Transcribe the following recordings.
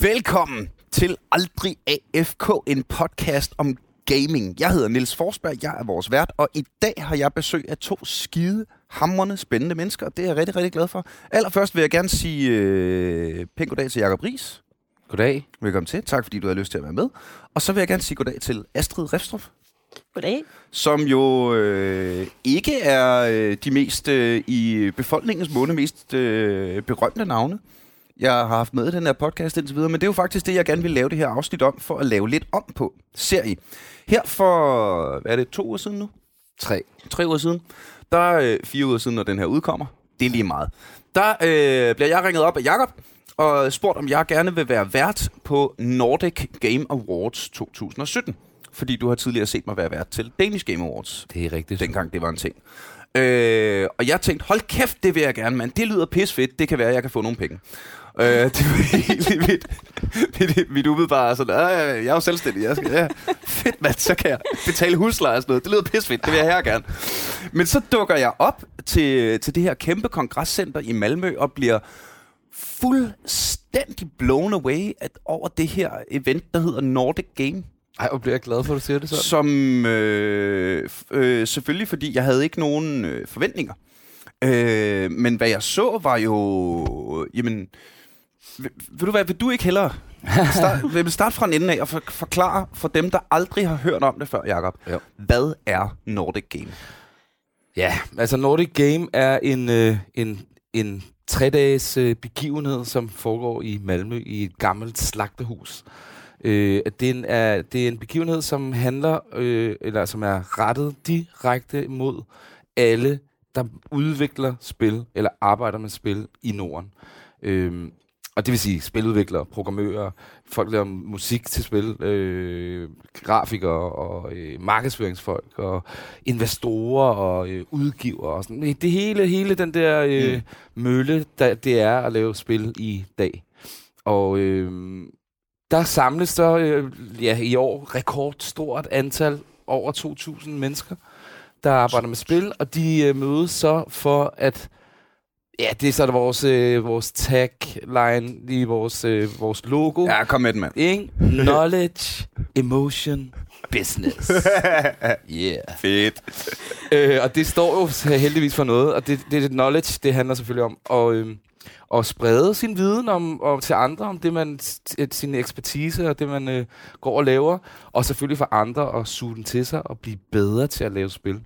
Velkommen til Aldrig AFK, en podcast om gaming. Jeg hedder Nils Forsberg, jeg er vores vært, og i dag har jeg besøg af to skide hamrende spændende mennesker, og det er jeg rigtig, rigtig glad for. Allerførst vil jeg gerne sige øh, pænt goddag til Jakob Ries. Goddag. Velkommen til. Tak fordi du har lyst til at være med. Og så vil jeg gerne sige goddag til Astrid Refstrup, Goddag. som jo øh, ikke er øh, de mest øh, i befolkningens måne mest øh, berømte navne. Jeg har haft med i den her podcast indtil videre, men det er jo faktisk det, jeg gerne vil lave det her afsnit om, for at lave lidt om på serie. Her for, hvad er det, to uger siden nu? Tre. Tre uger siden. Der er øh, fire uger siden, når den her udkommer. Det er lige meget. Der øh, bliver jeg ringet op af Jakob og spurgt, om jeg gerne vil være vært på Nordic Game Awards 2017. Fordi du har tidligere set mig være vært til Danish Game Awards, Det er rigtigt. dengang det var en ting. Øh, og jeg tænkte, hold kæft, det vil jeg gerne, mand. Det lyder pis fedt. Det kan være, at jeg kan få nogle penge. Øh, det var helt mit, mit, mit umiddelbare sådan, "Øh, jeg er jo selvstændig. Jeg skal, ja, fedt, mand, så kan jeg betale husleje og sådan noget. Det lyder pis fedt, det vil jeg her gerne. Men så dukker jeg op til, til det her kæmpe kongresscenter i Malmø og bliver fuldstændig blown away at, over det her event, der hedder Nordic Game. Ej, hvor bliver jeg glad for, at du siger det sådan. Som øh, øh, selvfølgelig, fordi jeg havde ikke nogen øh, forventninger. Øh, men hvad jeg så, var jo... Jamen, vil, vil du hvad, vil du ikke hellere start, vil starte fra en ende af og for, forklare for dem, der aldrig har hørt om det før, Jacob. Jo. Hvad er Nordic Game? Ja, altså Nordic Game er en, øh, en, en tre-dages øh, begivenhed, som foregår i Malmø i et gammelt slagterhus. Øh, det, er en, er, det er en begivenhed, som handler, øh, eller som er rettet direkte mod alle, der udvikler spil, eller arbejder med spil i Norden. Øh, og det vil sige spiludviklere, programmører, folk der laver musik til spil, øh, grafikere og øh, markedsføringsfolk og investorer og øh, udgivere og sådan. Det hele, hele den der øh, Mm. mølle, der det er at lave spil i dag. Og øh, der samles så øh, ja, i år rekordstort antal, over 2.000 mennesker, der arbejder med spil, og de øh, mødes så for at Ja, det er så vores, øh, vores tagline, lige vores, øh, vores logo. Ja, kom med den, mand. Ikke? Knowledge, emotion, business. Yeah. Fedt. Øh, og det står jo heldigvis for noget, og det, det, det knowledge, det handler selvfølgelig om at, øh, at sprede sin viden om, om, til andre, om det man, sin ekspertise og det man øh, går og laver, og selvfølgelig for andre at suge den til sig og blive bedre til at lave spil.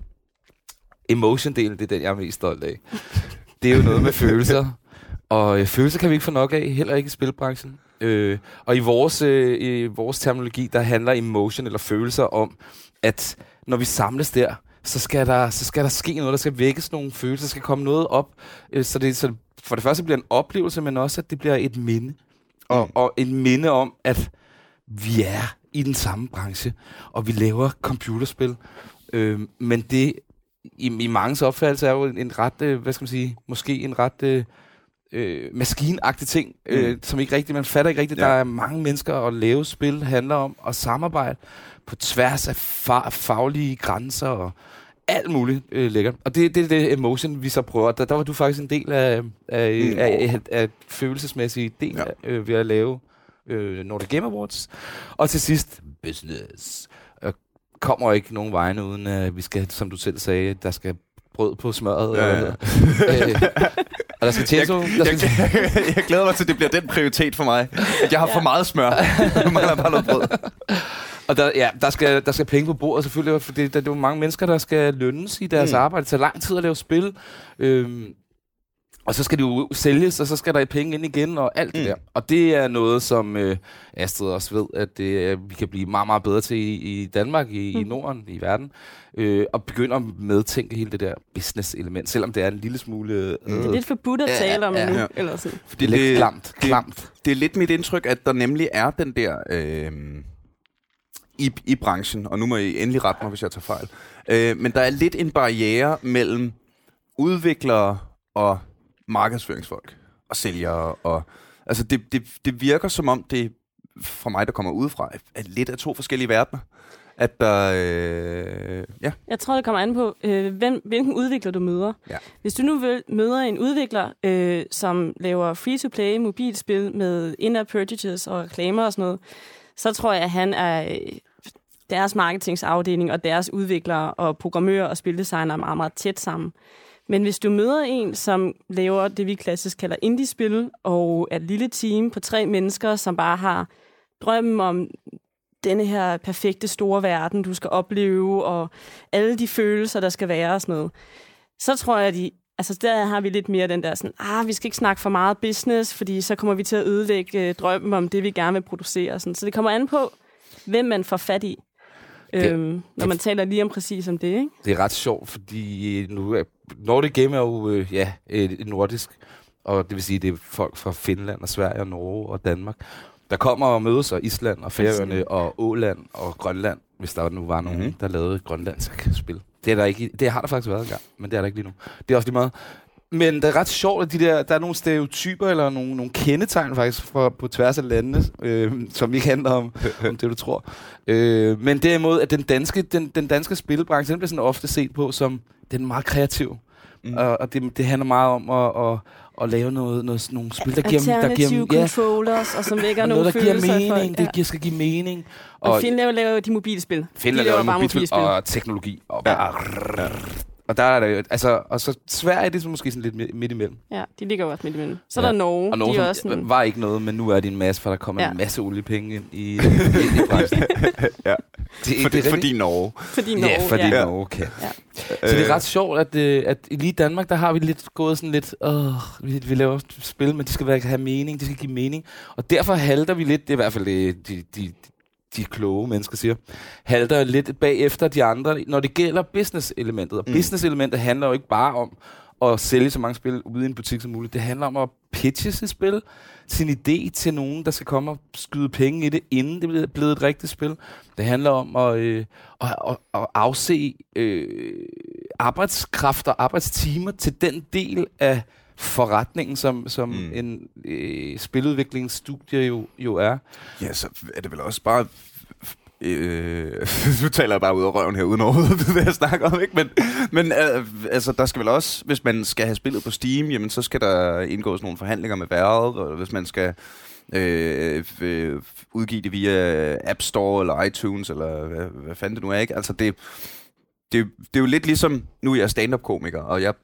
Emotion-delen, det er den, jeg er mest stolt af. Det er jo noget med følelser, og øh, følelser kan vi ikke få nok af, heller ikke i spilbranchen. Øh, og i vores, øh, i vores terminologi, der handler emotion eller følelser om, at når vi samles der, så skal der, så skal der ske noget, der skal vækkes nogle følelser, der skal komme noget op, øh, så, det, så for det første bliver en oplevelse, men også, at det bliver et minde. Og, Mm. og et minde om, at vi er i den samme branche, og vi laver computerspil. Øh, men det, i, i mangens opfattelse, er jo en, ret, øh, hvad skal man sige, måske en ret øh, øh, maskinagtig ting, øh, Mm. som ikke rigtigt, man fatter ikke rigtigt. Ja. Der er mange mennesker, og lave spil handler om at samarbejde på tværs af fa- faglige grænser og alt muligt øh, lækkert. Og det, det er det emotion, vi så prøver. Der, der var du faktisk en del af, af, Mm. af, af, af følelsesmæssige del Ja. ja. øh, ved at lave øh, Nordic Game Awards. Og til sidst, business. Øh, kommer ikke nogen vegne uden, at vi skal, som du selv sagde, der skal brød på smøret. Ja, Ja, ja. ja. øh, og der skal tjene der Jeg, skal, jeg, jeg glæder mig til, at det bliver den prioritet for mig. At jeg har for meget smør. Nu mangler jeg bare noget brød. Og der, ja, der, skal, der skal penge på bordet selvfølgelig, for det, der, der er jo mange mennesker, der skal lønnes i deres mm. arbejde. Det tager lang tid at lave spil. Øhm, og så skal det jo sælges, og så skal der penge ind igen, og alt det Mm. der. Og det er noget, som øh, Astrid også ved, at det, er- vi kan blive meget, meget bedre til i, i Danmark, i, i Mm. Norden, i verden. Øh, og begynde at medtænke hele det der business-element, selvom det er en lille smule... Øh, Det er lidt forbudt at Ja, tale om ja, nu, ja. eller sådan. det er lidt klamt. det- klamt. det er lidt mit indtryk, at der nemlig er den der øh, i, i branchen, og nu må I endelig rette mig, hvis jeg tager fejl, øh, men der er lidt en barriere mellem udviklere og markedsføringsfolk og sælgere. Og, altså det, det, det virker som om, det for mig, der kommer udefra, er lidt af to forskellige verdener. at der... Øh, ja. Jeg tror, det kommer an på, øh, hvem, hvilken udvikler du møder. Ja. Hvis du nu vil, møder en udvikler, øh, som laver free-to-play mobilspil med in-app purchases og reklamer og sådan noget, så tror jeg, at han er øh, deres marketingsafdeling og deres udviklere og programmører og spildesignere er meget, meget tæt sammen. Men hvis du møder en, som laver det, vi klassisk kalder indie-spil, og er et lille team på tre mennesker, som bare har drømmen om denne her perfekte store verden, du skal opleve, og alle de følelser, der skal være og sådan noget, så tror jeg, at de, altså der har vi lidt mere den der sådan, ah, vi skal ikke snakke for meget business, fordi så kommer vi til at ødelægge øh, drømmen om det, vi gerne vil producere. Sådan. Så det kommer an på, hvem man får fat i, det- øhm, når man taler lige om præcis om det, ikke? Det er ret sjovt, fordi nu er, Nordic Game er jo øh, ja, et, nordisk, og det vil sige, det er folk fra Finland og Sverige og Norge og Danmark, der kommer og møder sig Island og Færøerne og Åland og Grønland, hvis der nu var nogen, Mhm. mm-hmm. der lavede et grønlandsk spil. Det, er der ikke, det har der faktisk været engang, men det er der ikke lige nu. Det er også lige meget. Men det er ret sjovt, at de der, der er nogle stereotyper eller nogle, nogle kendetegn faktisk for, på tværs af landene, øh, som ikke handler om, om det, du tror. Øh, men derimod, at den danske, den, den danske spilbranche, den bliver sådan ofte set på som, den er meget kreativ. Mm. Og, og det, det handler meget om at, at, at lave noget, noget, nogle spil, der giver, der giver, ja, controllers, og som vækker og nogle noget, der giver mening, folk. det giver, skal give mening. Og, og Finland laver jo de mobilspil. Finland de laver bare mobilspil og teknologi. Og, Ja. Og der er det jo, altså, og så Sverige, det er så måske sådan lidt midt, imellem. Ja, de ligger jo også midt imellem. Så er Ja. der Norge, Og nogle, de er også sådan... var ikke noget, men nu er det en masse, for der kommer Ja. en masse oliepenge ind i, i, i branchen. Ja. Det, For, det er fordi Norge. Fordi Norge, Ja, fordi ja. Norge kan. Ja. Så det er ret sjovt, at, øh, at lige i Danmark, der har vi lidt gået sådan lidt, åh, vi, vi laver spil, men de skal være, have mening, de skal give mening. Og derfor halter vi lidt, det er i hvert fald det, de, de, de kloge mennesker siger, halter lidt bagefter de andre, når det gælder business-elementet. Og Mm. business-elementet handler jo ikke bare om at sælge så mange spil ude i en butik som muligt. Det handler om at pitche sit spil, sin idé til nogen, der skal komme og skyde penge i det, inden det bliver blevet et rigtigt spil. Det handler om at, øh, at, at, at afse øh, arbejdskraft og arbejdstimer til den del af forretningen, som, som Mm. en øh, spiludviklingsstudie jo, jo er. Ja, så er det vel også bare... Øh, nu taler jeg bare ud af røven her, uden overhovedet at vide, hvad jeg snakker om, ikke? Men, men øh, altså, der skal vel også, hvis man skal have spillet på Steam, jamen, så skal der indgås nogle forhandlinger med Valve, og hvis man skal øh, øh, udgive det via App Store eller iTunes, eller hvad, hvad fanden det nu er, ikke? Altså, det, det, det er jo lidt ligesom, nu er jeg stand-up-komiker, og jeg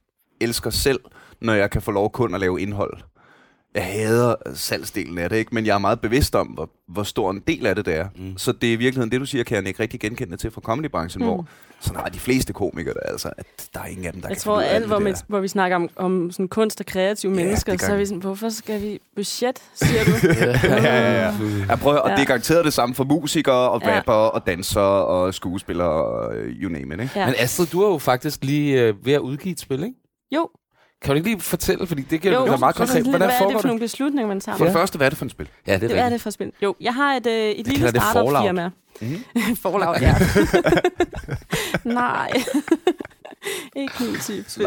elsker selv, når jeg kan få lov kun at lave indhold. Jeg hader salgsdelen af det, ikke? men jeg er meget bevidst om, hvor, hvor stor en del af det det er. Mm. Så det er i virkeligheden det, du siger, kan jeg ikke rigtig genkende til fra comedybranchen, mm. Hvor sådan har de fleste komikere, der, altså, at der er ingen af dem, der Jeg kan tror, finde alt, hvor, det der. hvor vi snakker om, om sådan kunst og kreative Ja, mennesker, det så er vi. sådan, hvorfor skal vi budget, siger du? ja, ja, ja. Jeg prøver, og Ja. det er garanteret det samme for musikere, og Ja. rapper, og dansere, og skuespillere, og øh, you name it, ikke? Ja. Men Astrid, du er jo faktisk lige øh, ved at udgive et spil, ikke? Jo, Kan du ikke lige fortælle, fordi det kan jo, jo, være meget er konkret. Hvordan hvad er det for nogle beslutninger, man tager? For det Ja. første, hvad er det for en spil? Ja, det er Det er rigtigt. det for spil. Jo, jeg har et, øh, et lille startup-firma. Mhm. Fallout, ja. Nej. ikke min type spil.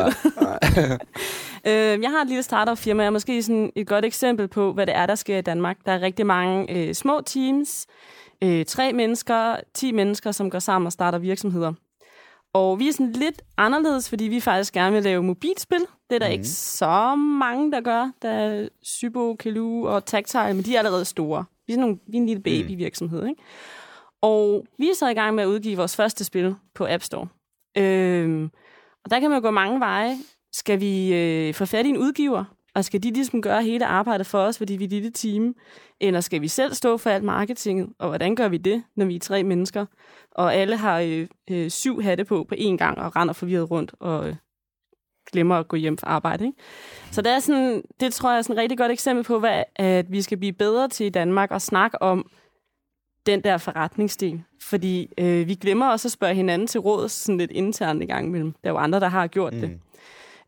øh, jeg har et lille startup-firma, og måske sådan et godt eksempel på, hvad det er, der sker i Danmark. Der er rigtig mange øh, små teams, øh, tre mennesker, ti mennesker, som går sammen og starter virksomheder. Og vi er sådan lidt anderledes, fordi vi faktisk gerne vil lave mobilspil. Det er der mm. ikke så mange, der gør. Der er Sybo, Kelu og Tactile, men de er allerede store. Vi er, sådan nogle, vi er en lille babyvirksomhed, ikke? Og vi er så i gang med at udgive vores første spil på App Store. Øhm, og der kan man jo gå mange veje. Skal vi øh, få fat i en udgiver? Og skal de ligesom gøre hele arbejdet for os, fordi vi er dit lille team? Eller skal vi selv stå for alt marketinget? Og hvordan gør vi det, når vi er tre mennesker? Og alle har øh, øh, syv hatte på på én gang og render forvirret rundt og øh, glemmer at gå hjem fra arbejde. Ikke? Så det, er sådan, det tror jeg er sådan et rigtig godt eksempel på, hvad, at vi skal blive bedre til i Danmark og snakke om den der forretningsdel. Fordi øh, vi glemmer også at spørge hinanden til råd sådan lidt internt i gang imellem. Der er jo andre, der har gjort mm. det.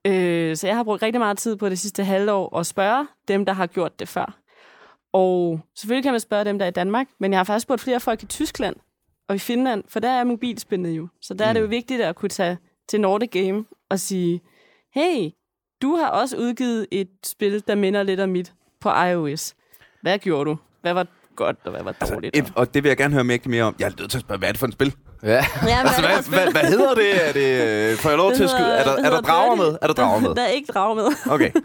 Øh, så jeg har brugt rigtig meget tid på det sidste halvår at spørge dem, der har gjort det før. Og selvfølgelig kan man spørge dem, der er i Danmark, men jeg har faktisk spurgt flere folk i Tyskland og i Finland, for der er mobilspillet jo. Så der mm. er det jo vigtigt at kunne tage til Nordic Game og sige, hey, du har også udgivet et spil, der minder lidt om mit på iOS. Hvad gjorde du? Hvad var godt, og hvad var dårligt? Altså, et, og det vil jeg gerne høre mere, mere om. Jeg er nødt til at spørge, hvad er det for et spil? Ja. Ja, men Altså, hvad, hvad, hvad, hvad hedder det? Er det øh, får jeg lov Det til at skyde? Er der, er der drager med? Er der drager med? Der er ikke drager med. Okay.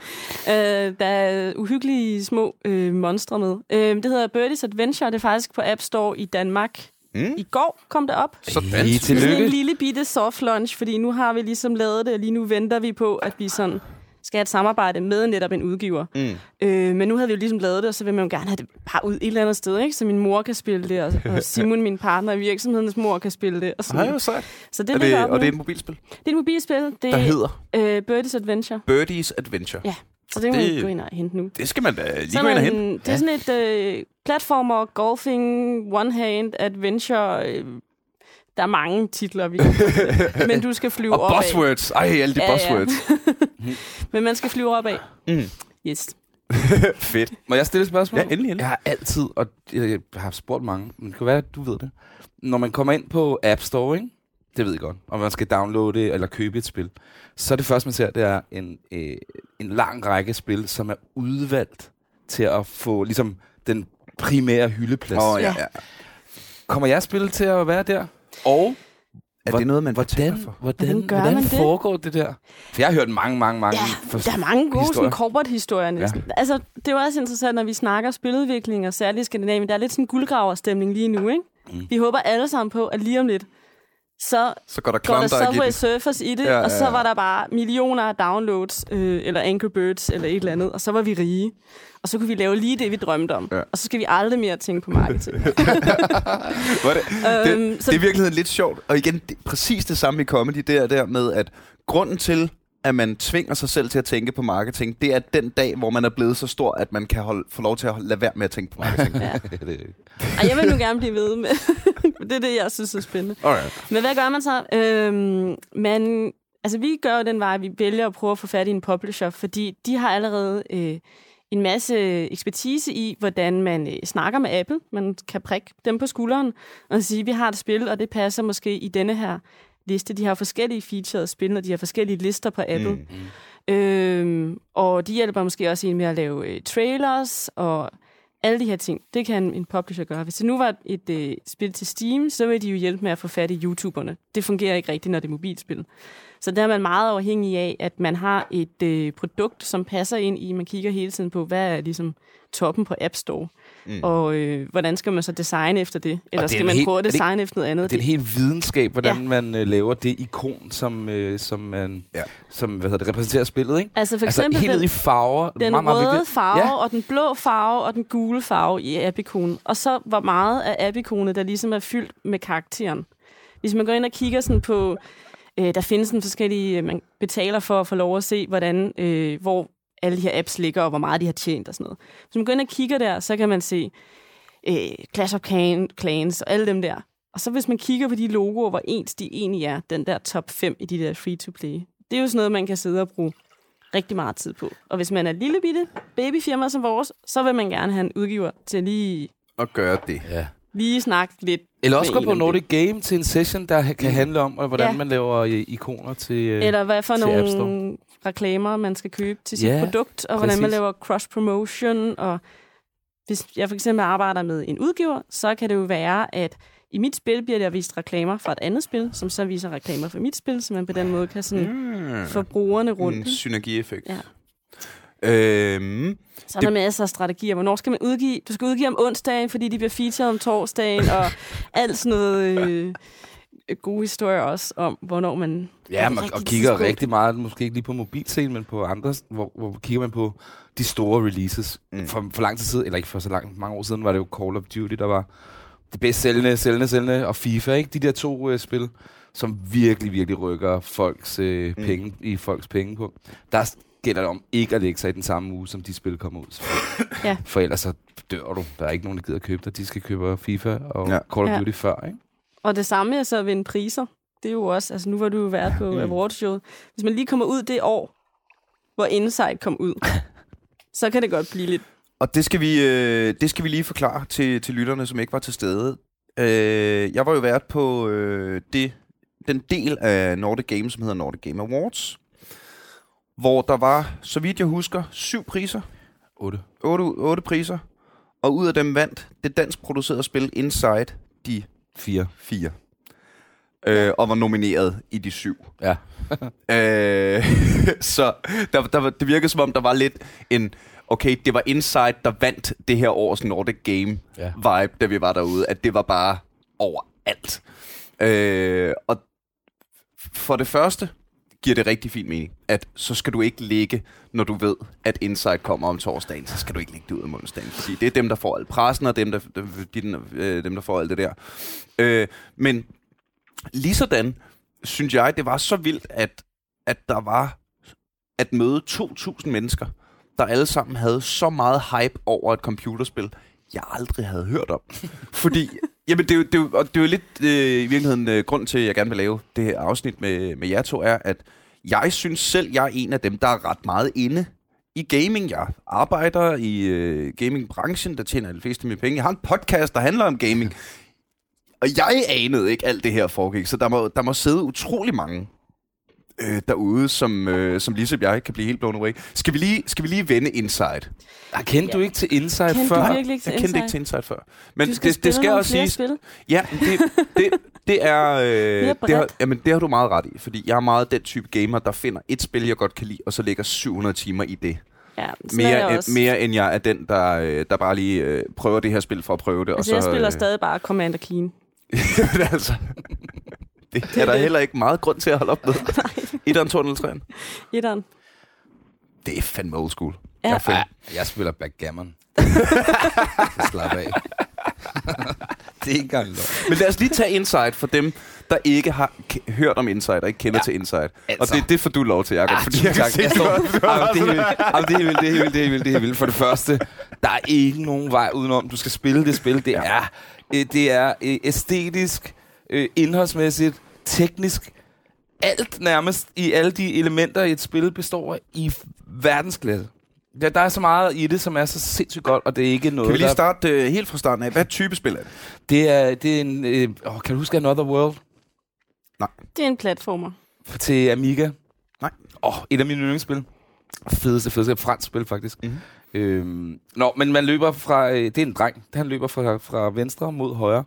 Øh, der er uhyggelige små øh, monstre med. Øh, det hedder Birdies Adventure. Det er faktisk på App Store i Danmark. Mm. I går kom det op. Sådan. Hey, Det er sådan en tillykke. lille bitte soft launch, fordi nu har vi ligesom lavet det, og lige nu venter vi på, at vi sådan skal have et samarbejde med netop en udgiver. Mm. Øh, men nu havde vi jo ligesom lavet det, og så vil man jo gerne have det bare ud et eller andet sted, ikke? Så min mor kan spille det, og, og Simon, min partner i virksomhedens mor, kan spille det. Og, sådan. hvor sejt. så det, Er det, og nu. det er et mobilspil, det er et mobilspil. Det der er hedder øh, Birdies Adventure. Birdies Adventure. Ja, Så det Det- man gå ind og hente nu. Det skal man da lige Sådan gå ind og hente. en- Det er sådan et øh, platformer, golfing, one-hand, adventure. Øh, der er mange titler, vi kan. Men du skal flyve Og buzzwords. Ej, alle de Ja, ja. buzzwords. Men man skal flyve opad. Mm. Yes. Fedt. Må jeg stille et spørgsmål? Ja, endelig, endelig. Jeg har altid, og jeg har spurgt mange, men det kan være, at du ved det. Når man kommer ind på App Store, ikke? det ved jeg godt, og man skal downloade eller købe et spil, så er det første, man ser, det er en, øh, en lang række spil, som er udvalgt til at få ligesom den primære hyldeplads. Oh, ja, Ja. ja. Kommer jeg spil til at være der? Og Er Hvor- det noget, man hvordan, for? hvordan, Hvordan gør hvordan man det? foregår det der? For jeg har hørt mange, mange, mange... Ja, der er mange gode historier. sådan, corporate-historier næsten. Ja. Altså, det er jo også interessant, når vi snakker spiludvikling, og særligt i Skandinavien. Der er lidt sådan en guldgraverstemning lige nu, ikke? Mm. Vi håber alle sammen på, at lige om lidt, så Så går der går der Subway. Surfers i det, Ja, ja, ja, og så var der bare millioner af downloads, øh, eller Angry Birds, eller et eller andet, og så var vi rige. Og så kunne vi lave lige det, vi drømte om. Ja. Og så skal vi aldrig mere tænke på marketing. Er det, Øhm, det, så- det er i virkeligheden lidt sjovt. Og igen, det, præcis det samme i comedy, det er der med, at grunden til, at man tvinger sig selv til at tænke på marketing, det er den dag, hvor man er blevet så stor, at man kan holde, få lov til at holde, lade være med at tænke på marketing. Ja. det, Og jeg vil nu gerne blive ved med. Det er det, jeg synes er spændende. Alright. Men hvad gør man så? Øhm, man, altså, vi gør jo den vej, vi vælger at prøve at få fat i en publisher, fordi de har allerede øh, en masse ekspertise i, hvordan man øh, snakker med Apple. Man kan prikke dem på skulderen og sige, vi har et spil, og det passer måske i denne her liste. De har forskellige featured spil, og de har forskellige lister på Apple. Mm. Mm. Øhm, og de hjælper måske også en med at lave øh, trailers og alle de her ting. Det kan en publisher gøre. Hvis det nu var et øh, spil til Steam, så vil de jo hjælpe med at få fat i YouTuberne. Det fungerer ikke rigtigt, når det er mobilspil. Så der er man meget afhængig af, at man har et øh, produkt, som passer ind i. Man kigger hele tiden på, hvad er ligesom toppen på App Store. Øh, Mm. Og øh, hvordan skal man så designe efter det? Eller det er skal en man helt- prøve at det designe efter noget andet? det er en helt videnskab, hvordan Ja. man øh, laver det ikon, som, øh, som, man, Ja. som hvad hedder det, repræsenterer spillet. Ikke? Altså for altså eksempel helt den, i farver. den meget, meget røde vigtigt. farve, Ja. ja. og den blå farve, og den gule farve i appikonen. Og så hvor meget af appikonet, der ligesom er fyldt med karakteren. Hvis man går ind og kigger sådan på, øh, der findes sådan forskellige, øh, man betaler for at få lov at se, hvordan, øh, hvor alle de her apps ligger, og hvor meget de har tjent og sådan noget. Hvis man går ind og kigger der, så kan man se øh, Clash of Clan- Clans og alle dem der. Og så hvis man kigger på de logoer, hvor ens de egentlig er, den der top 5 i de der free-to-play, det er jo sådan noget, man kan sidde og bruge rigtig meget tid på. Og hvis man er et lille bitte babyfirma som vores, så vil man gerne have en udgiver til lige, Og gøre det. Ja. Lige snakke lidt. Eller også gå på Nordic Game til en session, der kan handle om, hvordan Ja. man laver øh, ikoner til... Øh, Eller hvad for nogle reklamer, man skal købe til sit Ja, produkt, og hvordan man præcis. laver cross-promotion. Og hvis jeg for eksempel arbejder med en udgiver, så kan det jo være, at i mit spil bliver der vist reklamer fra et andet spil, som så viser reklamer for mit spil, så man på den måde kan sådan Mm. få brugerne rundt. En synergieffekt. Ja. Øhm, Så er der masser af strategier. Hvornår skal man udgive? Du skal udgive om onsdagen, fordi de bliver featured om torsdagen, og alt sådan noget øh, gode historier også om, hvornår man... Ja, er man, det og kigger tidspunkt. rigtig meget, måske ikke lige på mobilscenen, men på andre, hvor, hvor kigger man på de store releases. Mm. For, for lang tid siden, eller ikke for så lang, mange år siden, var det jo Call of Duty, der var det bedst sælgende, sælgende, sælgende, og FIFA, ikke? De der to øh, spil, som virkelig, virkelig rykker folks øh, Mm. penge, i folks penge på. Der gælder det om ikke at lægge sig i den samme uge, som de spil kommer ud. Ja. For ellers så dør du. Der er ikke nogen, der gider købe dig. De skal købe FIFA og Ja. ja. Call of Ja. Duty før, ikke? Og det samme er så at vinde priser. Det er jo også... Altså, nu var du jo vært på Mm. awardshowet. Hvis man lige kommer ud det år, hvor Insight kom ud, så kan det godt blive lidt... Og det skal vi, øh, det skal vi lige forklare til, til lytterne, som ikke var til stede. Øh, jeg var jo vært på øh, det, den del af Nordic Game, som hedder Nordic Game Awards, hvor der var, så vidt jeg husker, syv priser. 8. Otte, otte priser. Og ud af dem vandt det dansk producerede spil Inside de 4. fire. øh, og var nomineret i de syv. Ja. Øh, så der, der, det virkede som om, der var lidt en... Okay, det var Inside, der vandt det her års Nordic Game Ja. vibe, da vi var derude. At det var bare overalt. Øh, og for det første giver det rigtig fin mening, at så skal du ikke ligge, når du ved, at Insight kommer om torsdagen, så skal du ikke ligge det ud om onsdagen, fordi det er dem, der får al pressen, og dem, der, de, øh, dem, der får alt det der. Øh, men lige sådan synes jeg, det var så vildt, at, at der var at møde 2.000 mennesker, der alle sammen havde så meget hype over et computerspil, jeg aldrig havde hørt om. Fordi, jamen det er jo, det er jo, og det er jo lidt øh, i virkeligheden øh, grund til, at jeg gerne vil lave det her afsnit med, med jer to, er, at jeg synes selv, jeg er en af dem, der er ret meget inde i gaming. Jeg arbejder i øh, gamingbranchen, der tjener de fleste af mine penge. Jeg har en podcast, der handler om gaming. Og jeg anede ikke alt det her foregik, så der må, der må sidde utrolig mange øh, derude, som, øh, som ligesom jeg kan blive helt blown away. Skal vi lige, skal vi lige vende Inside? Ah, kendte du ikke til Inside Kendte før? du ikke til jeg kendte Inside? ikke til Inside før. Men Du skal det, det skal nogle også siges... Spil. Ja, det, det, det er... Øh, det, har, jamen, det har du meget ret i, fordi jeg er meget den type gamer, der finder et spil, jeg godt kan lide, og så lægger 700 timer i det. Ja, er jeg Mere, end, også. mere end jeg er den, der, øh, der bare lige øh, prøver det her spil for at prøve det. Altså, og jeg så, spiller øh, stadig bare Commander Keen. Jamen, altså, det er der det. heller ikke meget grund til at holde op med. Etteren, toeren eller treeren? Etteren. Det er fandme old school. Ja. Jeg. Ja, jeg spiller backgammon. Slap af. det er ikke engang løgn. Men lad os lige tage Inside for dem, der ikke har k- hørt om Inside og ikke kender ja. til Inside. Altså. Og det, det får du lov til, Jacob. Ah, fordi jeg kan tak. se, Jeg du står, det, er helt vildt. Det er helt vildt, det er helt vildt, det er helt vildt. For det første, der er ikke nogen vej udenom. Du skal spille det spil. Det er, øh, det er øh, æstetisk, øh, indholdsmæssigt, teknisk. Alt nærmest i alle de elementer i et spil består i verdensklasse. Der, der er så meget i det, som er så sindssygt godt, og det er ikke noget, Kan vi lige starte øh, helt fra starten af? Hvad type spil er det? Det er, det er en... Øh, åh, kan du huske Another World Det er en platformer. til Amiga? Nej. Åh, oh, et af mine yndlingsspil. Fedeste, fedeste fransk spil, faktisk. Mhm. Øhm, nå, men man løber fra... Øh, det er en dreng. Han løber fra, fra venstre mod højre.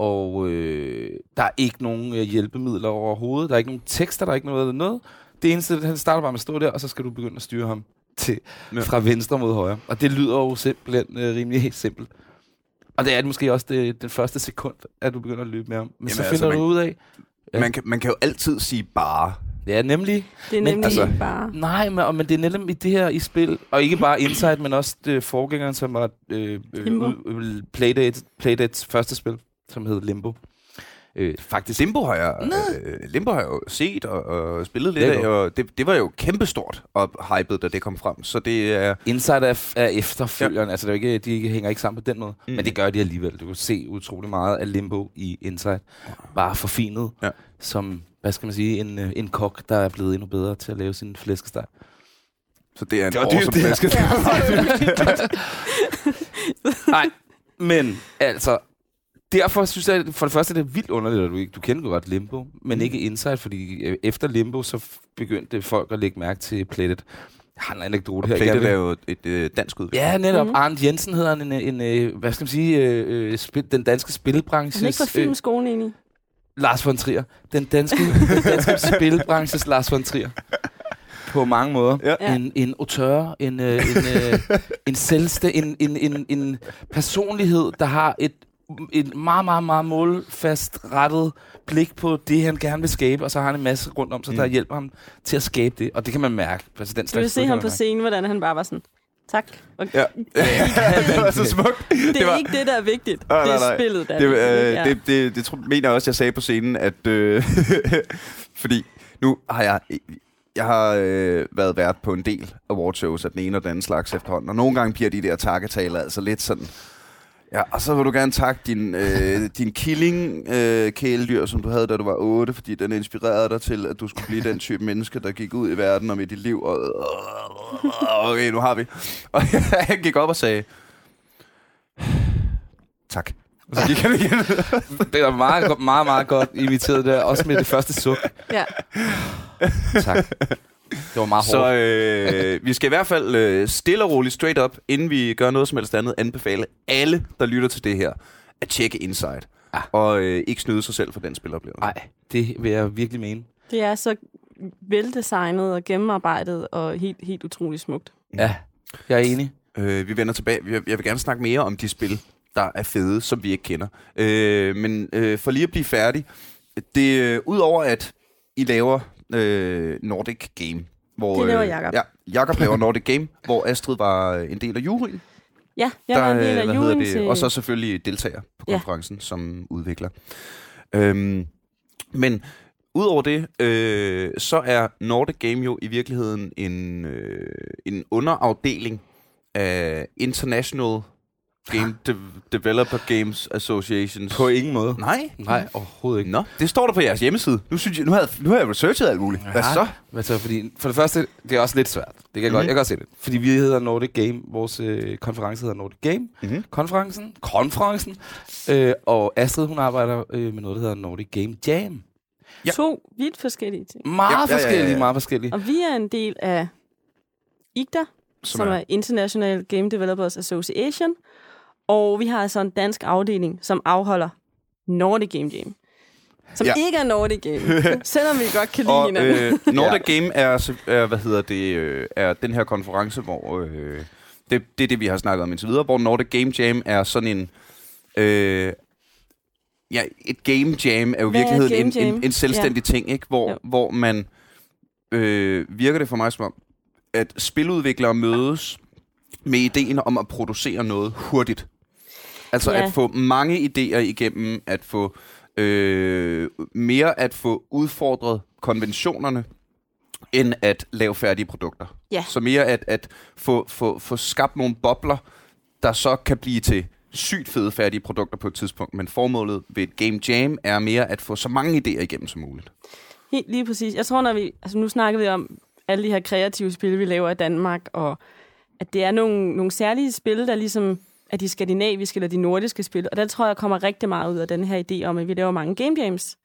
Og øh, der er ikke nogen øh, hjælpemidler overhovedet. Der er ikke nogen tekster, der er ikke noget noget. Det eneste, han starter bare med at stå der, og så skal du begynde at styre ham til, Ja. fra venstre mod højre. Og det lyder jo simpelthen øh, rimelig simpelt. Og det er det måske også det, den første sekund, at du begynder at løbe med ham. Men Jamen, så altså, finder man- du ud af... Ja. Man, kan, man kan jo altid sige bare. Ja, nemlig. Det er Men nemlig altså- altså, bare... Nej, men, men det er netop i det her i spil, og ikke bare Inside, men også det forgængeren, som var øh, øh, ud- Playdate, Playdates første spil, som hed Limbo. Øh, faktisk. Limbo har jeg, øh, Limbo har jeg jo set og, og spillet lidt Det af, og det, det var jo kæmpestort og hypet, da det kom frem. Så det er... Inside er, er efterfølgeren, ja. altså det er ikke, de hænger ikke sammen på den måde, Mm. mm. men det gør de alligevel. Du kan se utrolig meget af Limbo i Inside, bare forfinet, Ja. som, hvad skal man sige, en, øh, en kok, der er blevet endnu bedre til at lave sin flæskesteg. Så det er en Det dyrt, awesome det her. flæske. Nej, men altså, derfor synes jeg, for det første er det vildt underligt, at du ikke, du kender godt Limbo, men ikke Inside, fordi øh, efter Limbo, så begyndte folk at lægge mærke til Plated. Jeg har en anekdote her. gerne er jo et øh, dansk udvikling. Ja, netop. Mm. Arndt Jensen hedder en, en, en hvad skal man sige, øh, øh, spil, den danske spilbranches... Han er ikke fra filmskolen egentlig. Lars von Trier. Den danske, den danske spilbranches Lars von Trier. På mange måder. Ja. Ja. En, en auteur, en, øh, en, øh, en selvste, en, en, en, en personlighed, der har et, et meget, meget, meget målfast rettet blik på det, han gerne vil skabe, og så har han en masse rundt om sig, Mm. der hjælper ham til at skabe det, og det kan man mærke. Altså, den Du vil se ham på scenen, hvordan han bare var sådan, tak. Og Ja. det var så smukt. det er var- ikke det, der er vigtigt. Nej, det er nej. spillet, der er Det, vigtigt. øh, ja. det, det, det, tror, mener jeg også, jeg sagde på scenen, at... Øh, fordi nu har jeg... Jeg har øh, været vært på en del awardshows af den ene og den anden slags efterhånden, og nogle gange bliver de der takketaler altså lidt sådan... Ja, og så vil du gerne takke din, øh, din killing øh, kæledyr, som du havde, da du var 8, fordi den inspirerede dig til, at du skulle blive den type menneske, der gik ud i verden og med dit liv. Og, okay, nu har vi. Og jeg gik op og sagde, tak. Og så gik han igen. Det var meget, godt- meget, meget godt imiteret der, også med det første suk. ja. Tak. Det var meget hårdt. Så øh, vi skal i hvert fald øh, stille og roligt, straight up, inden vi gør noget som helst andet, anbefale alle, der lytter til det her, at tjekke Inside. ja. og øh, ikke snyde sig selv for den spiloplevelse. Nej, det vil jeg virkelig mene. Det er så veldesignet og gennemarbejdet og helt, helt utroligt smukt. Ja, jeg er enig. Øh, vi vender tilbage. Jeg vil gerne snakke mere om de spil, der er fede, som vi ikke kender. Øh, men øh, for lige at blive færdig, det øh, udover at I laver øh, Nordic Game, hvor, Det laver øh, Jakob. ja, Jakob laver Nordic Game, hvor Astrid var en del af juryen. Ja, jeg var en del øh, af hedder juryen det, til... Og så selvfølgelig deltager på Ja. konferencen som udvikler. Øhm, men udover det, øh, så er Nordic Game jo i virkeligheden en, øh, en underafdeling af International Game De- Developer Games Associations. På ingen måde. Nej? Nej, overhovedet ikke. Nå, det står der på jeres hjemmeside. Nu, synes jeg, nu, har, jeg, nu har jeg researchet alt muligt. Hvad så? Hvad så? Fordi, for det første, det er også lidt svært. Det kan jeg, Mhm. godt, jeg kan godt se det. Fordi vi hedder Nordic Game. Vores øh, konference hedder Nordic Game. Mhm. Konferencen. Konferencen. Øh, og Astrid, hun arbejder øh, med noget, der hedder Nordic Game Jam. Ja. To vidt forskellige ting. Meget Ja, ja, ja, ja, forskellige, ja. meget forskellige. Og vi er en del af IGDA, som, som er, er International Game Developers Association. Og vi har altså en dansk afdeling, som afholder Nordic Game Jam. Som Ja. ikke er Nordic Game, selvom vi godt kan lide Og hinanden. øh, Nordic Game er, så- er, hvad hedder det, øh, er den her konference, hvor øh, det, det er det, vi har snakket om indtil videre, hvor Nordic Game Jam er sådan en... Øh, ja, et game jam er jo i virkeligheden en, en, en selvstændig ja. ting, ikke? Hvor, Jo. hvor man... Øh, virker det for mig som om, at spiludviklere mødes med ideen om at producere noget hurtigt. Altså Ja. at få mange idéer igennem, at få øh, mere at få udfordret konventionerne, end at lave færdige produkter. Ja. Så mere at, at få, få, få skabt nogle bobler, der så kan blive til sygt fede færdige produkter på et tidspunkt. Men formålet ved et game jam er mere at få så mange idéer igennem som muligt. Helt lige præcis. Jeg tror, når vi... Altså, nu snakker vi om alle de her kreative spil, vi laver i Danmark, og at det er nogle, nogle særlige spil, der ligesom er de skandinaviske eller de nordiske spil. Og der tror jeg kommer rigtig meget ud af den her idé om, at vi laver mange game jams.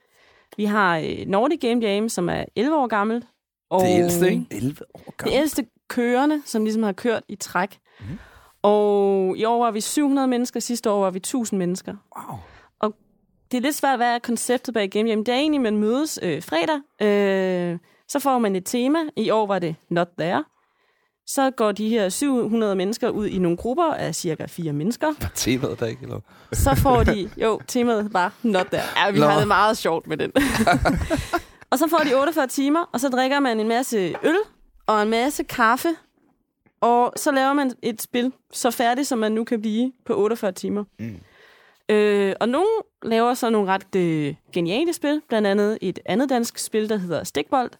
Vi har øh, Nordic Game Jam, som er 11 år gammelt. Og Det ældste, ikke? 11 år Det gammel. ældste kørende, som ligesom har kørt i træk. Mm. Og i år var vi 700 mennesker, sidste år var vi 1000 mennesker. Wow. det er lidt svært, hvad er konceptet bag Game Jam. Det er egentlig, man mødes øh, fredag, øh, så får man et tema. I år var det Not There. Så går de her 700 mennesker ud i nogle grupper af cirka fire mennesker. Var temaet der ikke? Eller? Så får de, jo, temaet var Not There. Ja, vi Nå. har det meget sjovt med den. og så får de 48 timer, og så drikker man en masse øl og en masse kaffe. Og så laver man et spil så færdigt, som man nu kan blive på 48 timer. Mm. Øh, og nogle laver så nogle ret øh, geniale spil, blandt andet et andet dansk spil, der hedder Stikbold.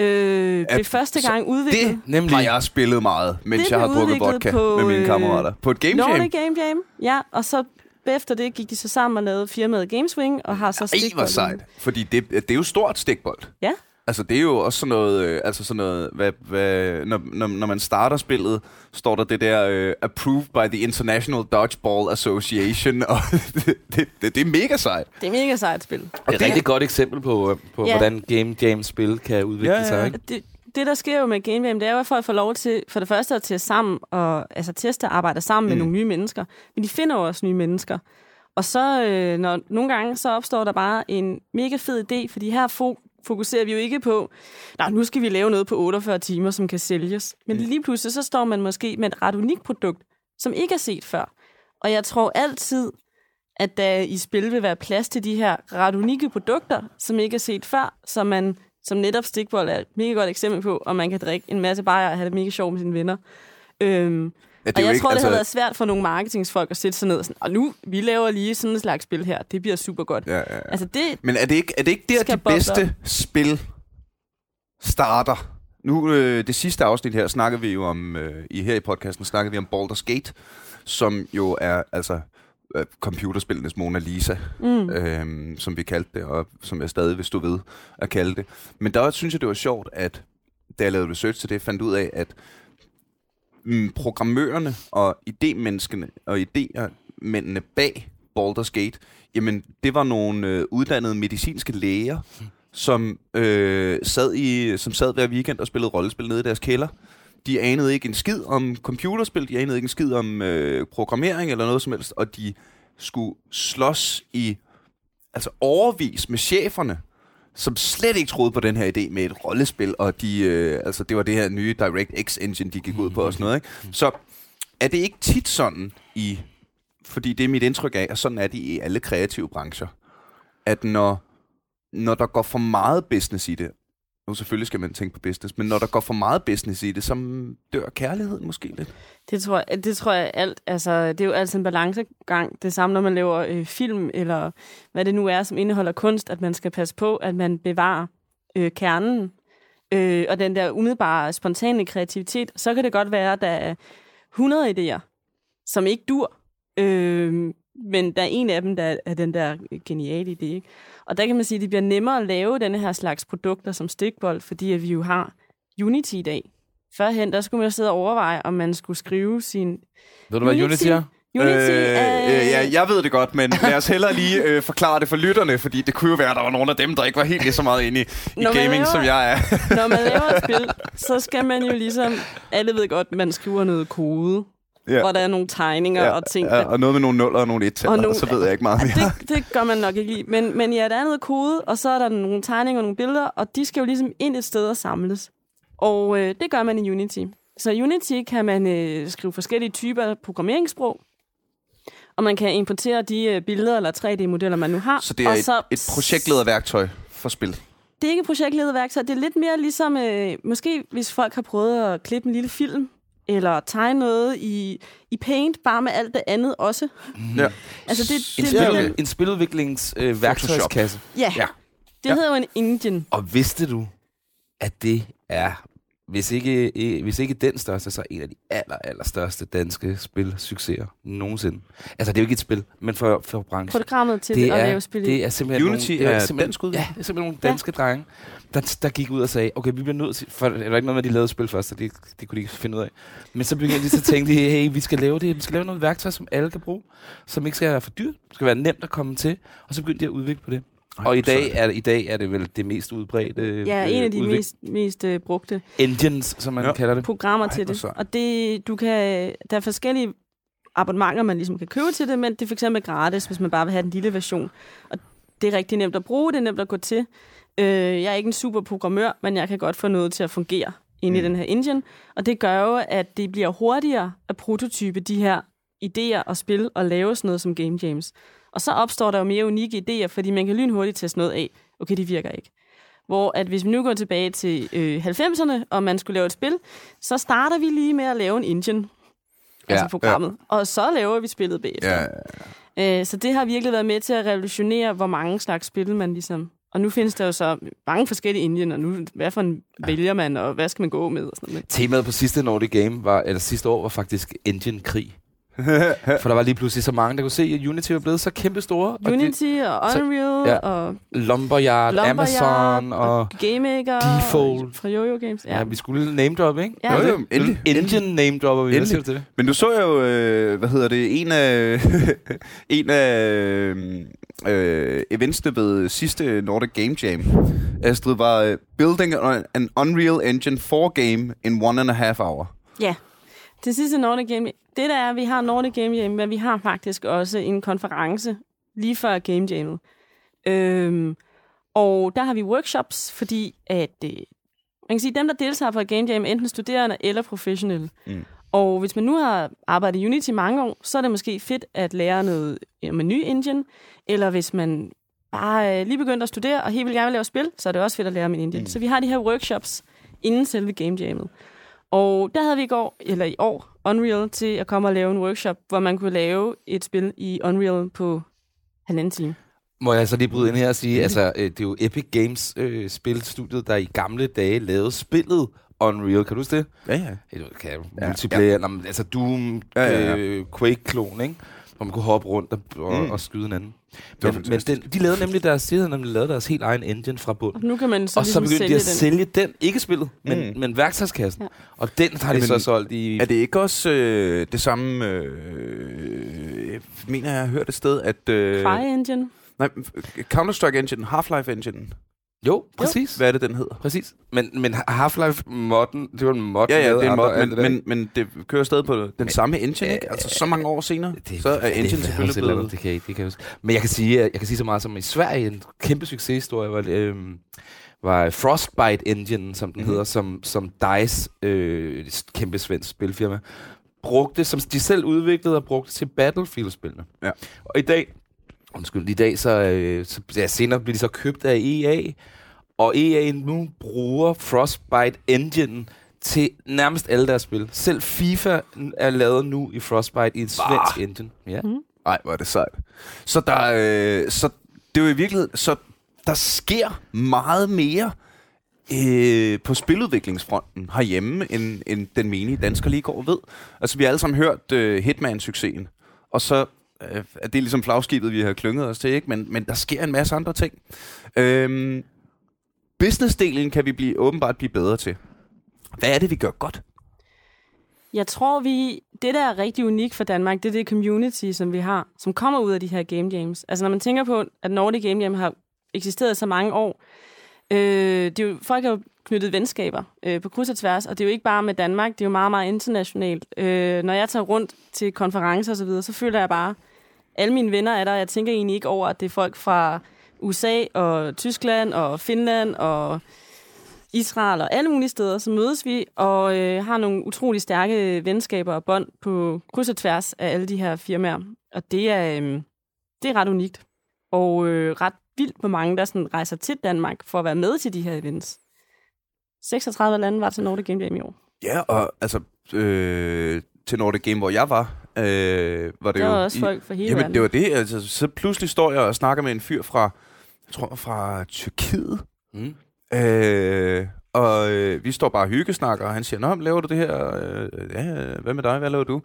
Øh, blev første så gang udviklet. Det Nemlig. har jeg spillet meget, mens Det jeg har drukket udviklet vodka på, med mine øh, kammerater. På et game jam. Game Jam, ja. Og så efter det gik de så sammen og lavede firmaet Gameswing, og har så Ej, Stikbold. hvor sejt. Fordi det, det er jo stort stikbold. Ja. Altså, det er jo også sådan noget, øh, altså sådan noget, hvad, hvad, når, når, når man starter spillet, står der det der, øh, approved by the International Dodgeball Association, og det, det, det, det er mega sejt. Det er mega sejt spil. Det er et rigtig godt eksempel på, øh, på Ja. hvordan Game Jam-spil kan udvikle Ja, ja, sig. ja. Ikke? Det, det, der sker jo med Game Jam, det er jo, at folk får lov til, for det første at teste sammen, og altså teste og arbejde sammen mm. med nogle nye mennesker. Men de finder jo også nye mennesker. Og så, øh, når, nogle gange, så opstår der bare en mega fed idé, fordi her fo- fokuserer vi jo ikke på, nej, nu skal vi lave noget på 48 timer, som kan sælges. Men lige pludselig, så står man måske med et ret unikt produkt, som ikke er set før. Og jeg tror altid, at der i spil vil være plads til de her ret unikke produkter, som ikke er set før, så man, som netop stikbold er et mega godt eksempel på, og man kan drikke en masse bajer og have det mega sjovt med sine venner. Øhm, og jeg tror, det altså, har været svært for nogle marketingsfolk at sætte sig ned og sådan, og nu, vi laver lige sådan et slags spil her, det bliver super godt. Ja, ja, ja. Altså det, Men er det ikke, er det ikke der, de bedste spil starter? Nu, øh, det sidste afsnit her, snakkede vi jo om, øh, i her i podcasten, snakkede vi om Baldur's Gate, som jo er altså øh, computerspillenes Mona Lisa, mm, øh, som vi kaldte det, og som jeg stadig vil stå ved at kalde det. Men der synes jeg, det var sjovt, at da jeg lavede research til det, fandt ud af, at mm, programmørerne og idémenneskene og idémændene bag Baldur's Gate, jamen det var nogle øh, uddannede medicinske læger, som øh, sad i som sad hver weekend og spillede rollespil nede i deres kælder. De anede ikke en skid om computerspil, de anede ikke en skid om øh, programmering eller noget som helst, og de skulle slås i altså overvis med cheferne, som slet ikke troede på den her idé med et rollespil, og de, øh, altså det var det her nye DirectX engine, de gik ud på og sådan noget. Ikke? Så er det ikke tit sådan i, fordi det er mit indtryk af, og sådan er det i alle kreative brancher, at når, når der går for meget business i det, jo, selvfølgelig skal man tænke på business, men når der går for meget business i det, så dør kærligheden måske lidt. Det tror jeg, det tror jeg alt. Altså, det er jo altid en balancegang. Det samme, når man laver øh, film, eller hvad det nu er, som indeholder kunst, at man skal passe på, at man bevarer øh, kernen, øh, og den der umiddelbare, spontane kreativitet. Så kan det godt være, at der er 100 idéer, som ikke dur. Øh, men der er en af dem, der er den der geniale idé. Ikke? Og der kan man sige, at det bliver nemmere at lave denne her slags produkter som stikbold, fordi at vi jo har Unity i dag. Førhen, der skulle man sidde og overveje, om man skulle skrive sin... Ved du, hvad Unity er? Unity øh. Øh, ja, jeg ved det godt, men lad os hellere lige øh, forklare det for lytterne, fordi det kunne jo være, at der var nogle af dem, der ikke var helt lige så meget inde i, i gaming, laver, som jeg er. når man laver et spil, så skal man jo ligesom... Alle ved godt, man skriver noget kode ja. hvor der er nogle tegninger ja, og ting. Ja, og noget med nogle nuller og nogle et og, nogle, så ved jeg ikke meget mere. Det, det gør man nok ikke lige. Men, men ja, der er noget kode, og så er der nogle tegninger og nogle billeder, og de skal jo ligesom ind et sted og samles. Og øh, det gør man i Unity. Så i Unity kan man øh, skrive forskellige typer af programmeringssprog, og man kan importere de øh, billeder eller 3D-modeller, man nu har. Så det er og et, så, et projektlederværktøj for spil? Det er ikke et projektlederværktøj. Det er lidt mere ligesom, øh, måske hvis folk har prøvet at klippe en lille film, eller tegne noget i, i Paint, bare med alt det andet også. Mm. Ja. Altså det, en, det, spil, det, en spiludviklings øh, værktøjskasse. Ja. ja, det ja. hedder jo en engine. Og vidste du, at det er hvis ikke, hvis ikke den største, så en af de aller, aller største danske spilsucceser nogensinde. Altså, det er jo ikke et spil, men for, for branchen. Programmet til det at er, lave spil Det er simpelthen Unity nogle, det er, er simpelthen, dansk ud. Ja, det er simpelthen nogle danske ja. drenge, der, der gik ud og sagde, okay, vi bliver nødt til, for det var ikke noget med, at de lavede spil først, så det, det kunne de ikke finde ud af. Men så begyndte de så tænke, hey, vi skal lave det, vi skal lave noget værktøj, som alle kan bruge, som ikke skal være for dyrt, skal være nemt at komme til, og så begyndte de at udvikle på det. Ej, og i dag, er, i dag er det vel det mest udbredte Ja, en af de udvik- mest, mest uh, brugte engines, som man ja. kalder det. Programmer Ej, til det. Og det, du kan, der er forskellige abonnementer, man ligesom kan købe til det, men det er for eksempel gratis, hvis man bare vil have den lille version. Og det er rigtig nemt at bruge, det er nemt at gå til. Uh, jeg er ikke en super programmør, men jeg kan godt få noget til at fungere inde mm. i den her engine. Og det gør jo, at det bliver hurtigere at prototype de her idéer og spil og lave sådan noget som Game Jams. Og så opstår der jo mere unikke idéer, fordi man kan lynhurtigt teste noget af. Okay, det virker ikke. Hvor at hvis vi nu går tilbage til øh, 90'erne, og man skulle lave et spil, så starter vi lige med at lave en engine, ja, altså programmet. Ja. Og så laver vi spillet bagefter. Ja, ja, ja. Øh, så det har virkelig været med til at revolutionere, hvor mange slags spil man ligesom... Og nu findes der jo så mange forskellige engine, og nu, hvad for en ja. vælger man, og hvad skal man gå med? Og sådan noget. Temaet på sidste Nordic Game, var, eller sidste år, var faktisk engine-krig. For der var lige pludselig så mange, der kunne se, at Unity var blevet så kæmpe store. Unity og, og Unreal så, ja, og... Lumberyard, Lumberyard Amazon og... og GameMaker. Default. Fra Yoyo Games. Ja. ja, vi skulle name drop, ikke? Ja. Jo, jo, endelig. Engine name dropper vi. Endelig. Det. Men du så jo, øh, hvad hedder det, en af, en af øh, eventsene ved sidste Nordic Game Jam, Astrid, var uh, Building an Unreal Engine 4 game in one and a half hour. Ja. Det sidste Nordic Game det der er, at vi har Nordic Game Jam, men vi har faktisk også en konference lige før Game Jammet. Øhm, og der har vi workshops, fordi at øh, man kan sige, dem, der deltager på Game Jam, enten studerende eller professionelle. Mm. Og hvis man nu har arbejdet i Unity mange år, så er det måske fedt at lære noget om en ny engine, eller hvis man bare øh, lige begynder at studere og helt vil gerne lave spil, så er det også fedt at lære om en engine. Mm. Så vi har de her workshops inden selve Game Jammet. Og der havde vi i går, eller i år, Unreal til at komme og lave en workshop, hvor man kunne lave et spil i Unreal på halvanden time. Må jeg så lige bryde ind her og sige, altså, øh, det er jo Epic Games øh, spilstudiet, der i gamle dage lavede spillet Unreal. Kan du huske det? Ja, ja. Det kan ja, multiplayer, ja. Nå, altså Doom, ja, ja, ja. Øh, Quake-klon, ikke? Hvor man kunne hoppe rundt og, og, mm. og skyde hinanden. Men, men den, de lavede nemlig deres, de havde nemlig lavet deres helt egen engine fra bunden. Og nu kan man så Og så ligesom begyndte de at den. sælge den, ikke spillet, men, mm. men værktøjskassen. Ja. Og den har de Jamen, så solgt i... Er det ikke også øh, det samme... Øh, jeg mener, jeg har hørt et sted, at... Øh, Fire Engine? Nej, Counter-Strike Engine, Half-Life Engine. Jo, præcis. Hvad er det, den hedder? Præcis. Men, men Half-Life modden, det var en mod. Ja, ja, det er en mod, men, det men, men det kører stadig på den samme engine, ikke? Altså så mange år senere, så er engine det selvfølgelig eller blevet... Det kan, det kan jeg. Men jeg kan sige, at- jeg kan sige så meget som i Sverige, en kæmpe succeshistorie var, øhm, var Frostbite Engine, som den mm-hmm. hedder, som, som DICE, øh, et kæmpe svensk spilfirma, brugte, som de selv udviklede og brugte til Battlefield-spillene. Ja. Og i dag, undskyld, i dag, så, øh, så ja, senere bliver de så købt af EA, og EA nu bruger Frostbite Engine til nærmest alle deres spil. Selv FIFA er lavet nu i Frostbite i en svensk engine. Ja. Nej, hvor er det sejt. Så der, øh, så det er jo i virkeligheden, så der sker meget mere øh, på spiludviklingsfronten herhjemme, end, end den menige dansker lige går og ved. Altså, vi har alle sammen hørt øh, Hitman-succesen, og så øh, er det ligesom flagskibet, vi har klynget os til, ikke? Men, men der sker en masse andre ting. Øhm, businessdelen kan vi blive, åbenbart blive bedre til. Hvad er det, vi gør godt? Jeg tror, vi det, der er rigtig unikt for Danmark, det er det community, som vi har, som kommer ud af de her game jams. Altså, når man tænker på, at Nordic Game Jam har eksisteret så mange år, øh, det er jo, folk har jo knyttet venskaber øh, på kryds og tværs, og det er jo ikke bare med Danmark, det er jo meget, meget internationalt. Øh, når jeg tager rundt til konferencer og så videre, så føler jeg bare, alle mine venner er der, jeg tænker egentlig ikke over, at det er folk fra USA og Tyskland og Finland og Israel og alle mulige steder, så mødes vi og øh, har nogle utrolig stærke venskaber og bånd på kryds og tværs af alle de her firmaer. Og det er, øh, det er ret unikt. Og øh, ret vildt, hvor mange der sådan rejser til Danmark for at være med til de her events. 36 lande var til Nordic Game Jam i år. Ja, og altså, øh, til Nordic Game, hvor jeg var, øh, var det Der jo... var også folk fra hele Jamen, verden. det var det. Altså, så pludselig står jeg og snakker med en fyr fra, jeg tror, fra Tyrkiet. Mm. Øh, og øh, vi står bare og hyggesnakker, og han siger, Nå, laver du det her? Øh, ja, hvad med dig? Hvad laver du?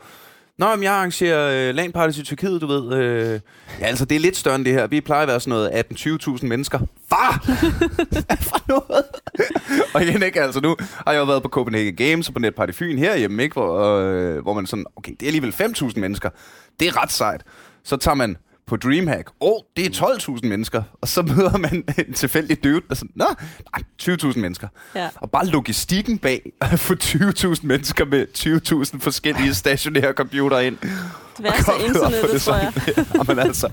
Nå, men jeg arrangerer øh, LAN parties i Tyrkiet, du ved. Øh, ja, altså, det er lidt større end det her. Vi plejer at være sådan noget 18-20.000 mennesker. Far! For noget? og igen, ikke? Altså, nu har jeg jo været på Copenhagen Games og på Netparty Fyn herhjemme, ikke? Hvor, øh, hvor man sådan, okay, det er alligevel 5.000 mennesker. Det er ret sejt. Så tager man på Dreamhack, åh, oh, det er 12.000 mennesker. Og så møder man en tilfældig dude, der sådan, nå, nej, 20.000 mennesker. Ja. Og bare logistikken bag at få 20.000 mennesker med 20.000 forskellige stationære computer ind. Det værste er få internettet, tror jeg. Jamen altså.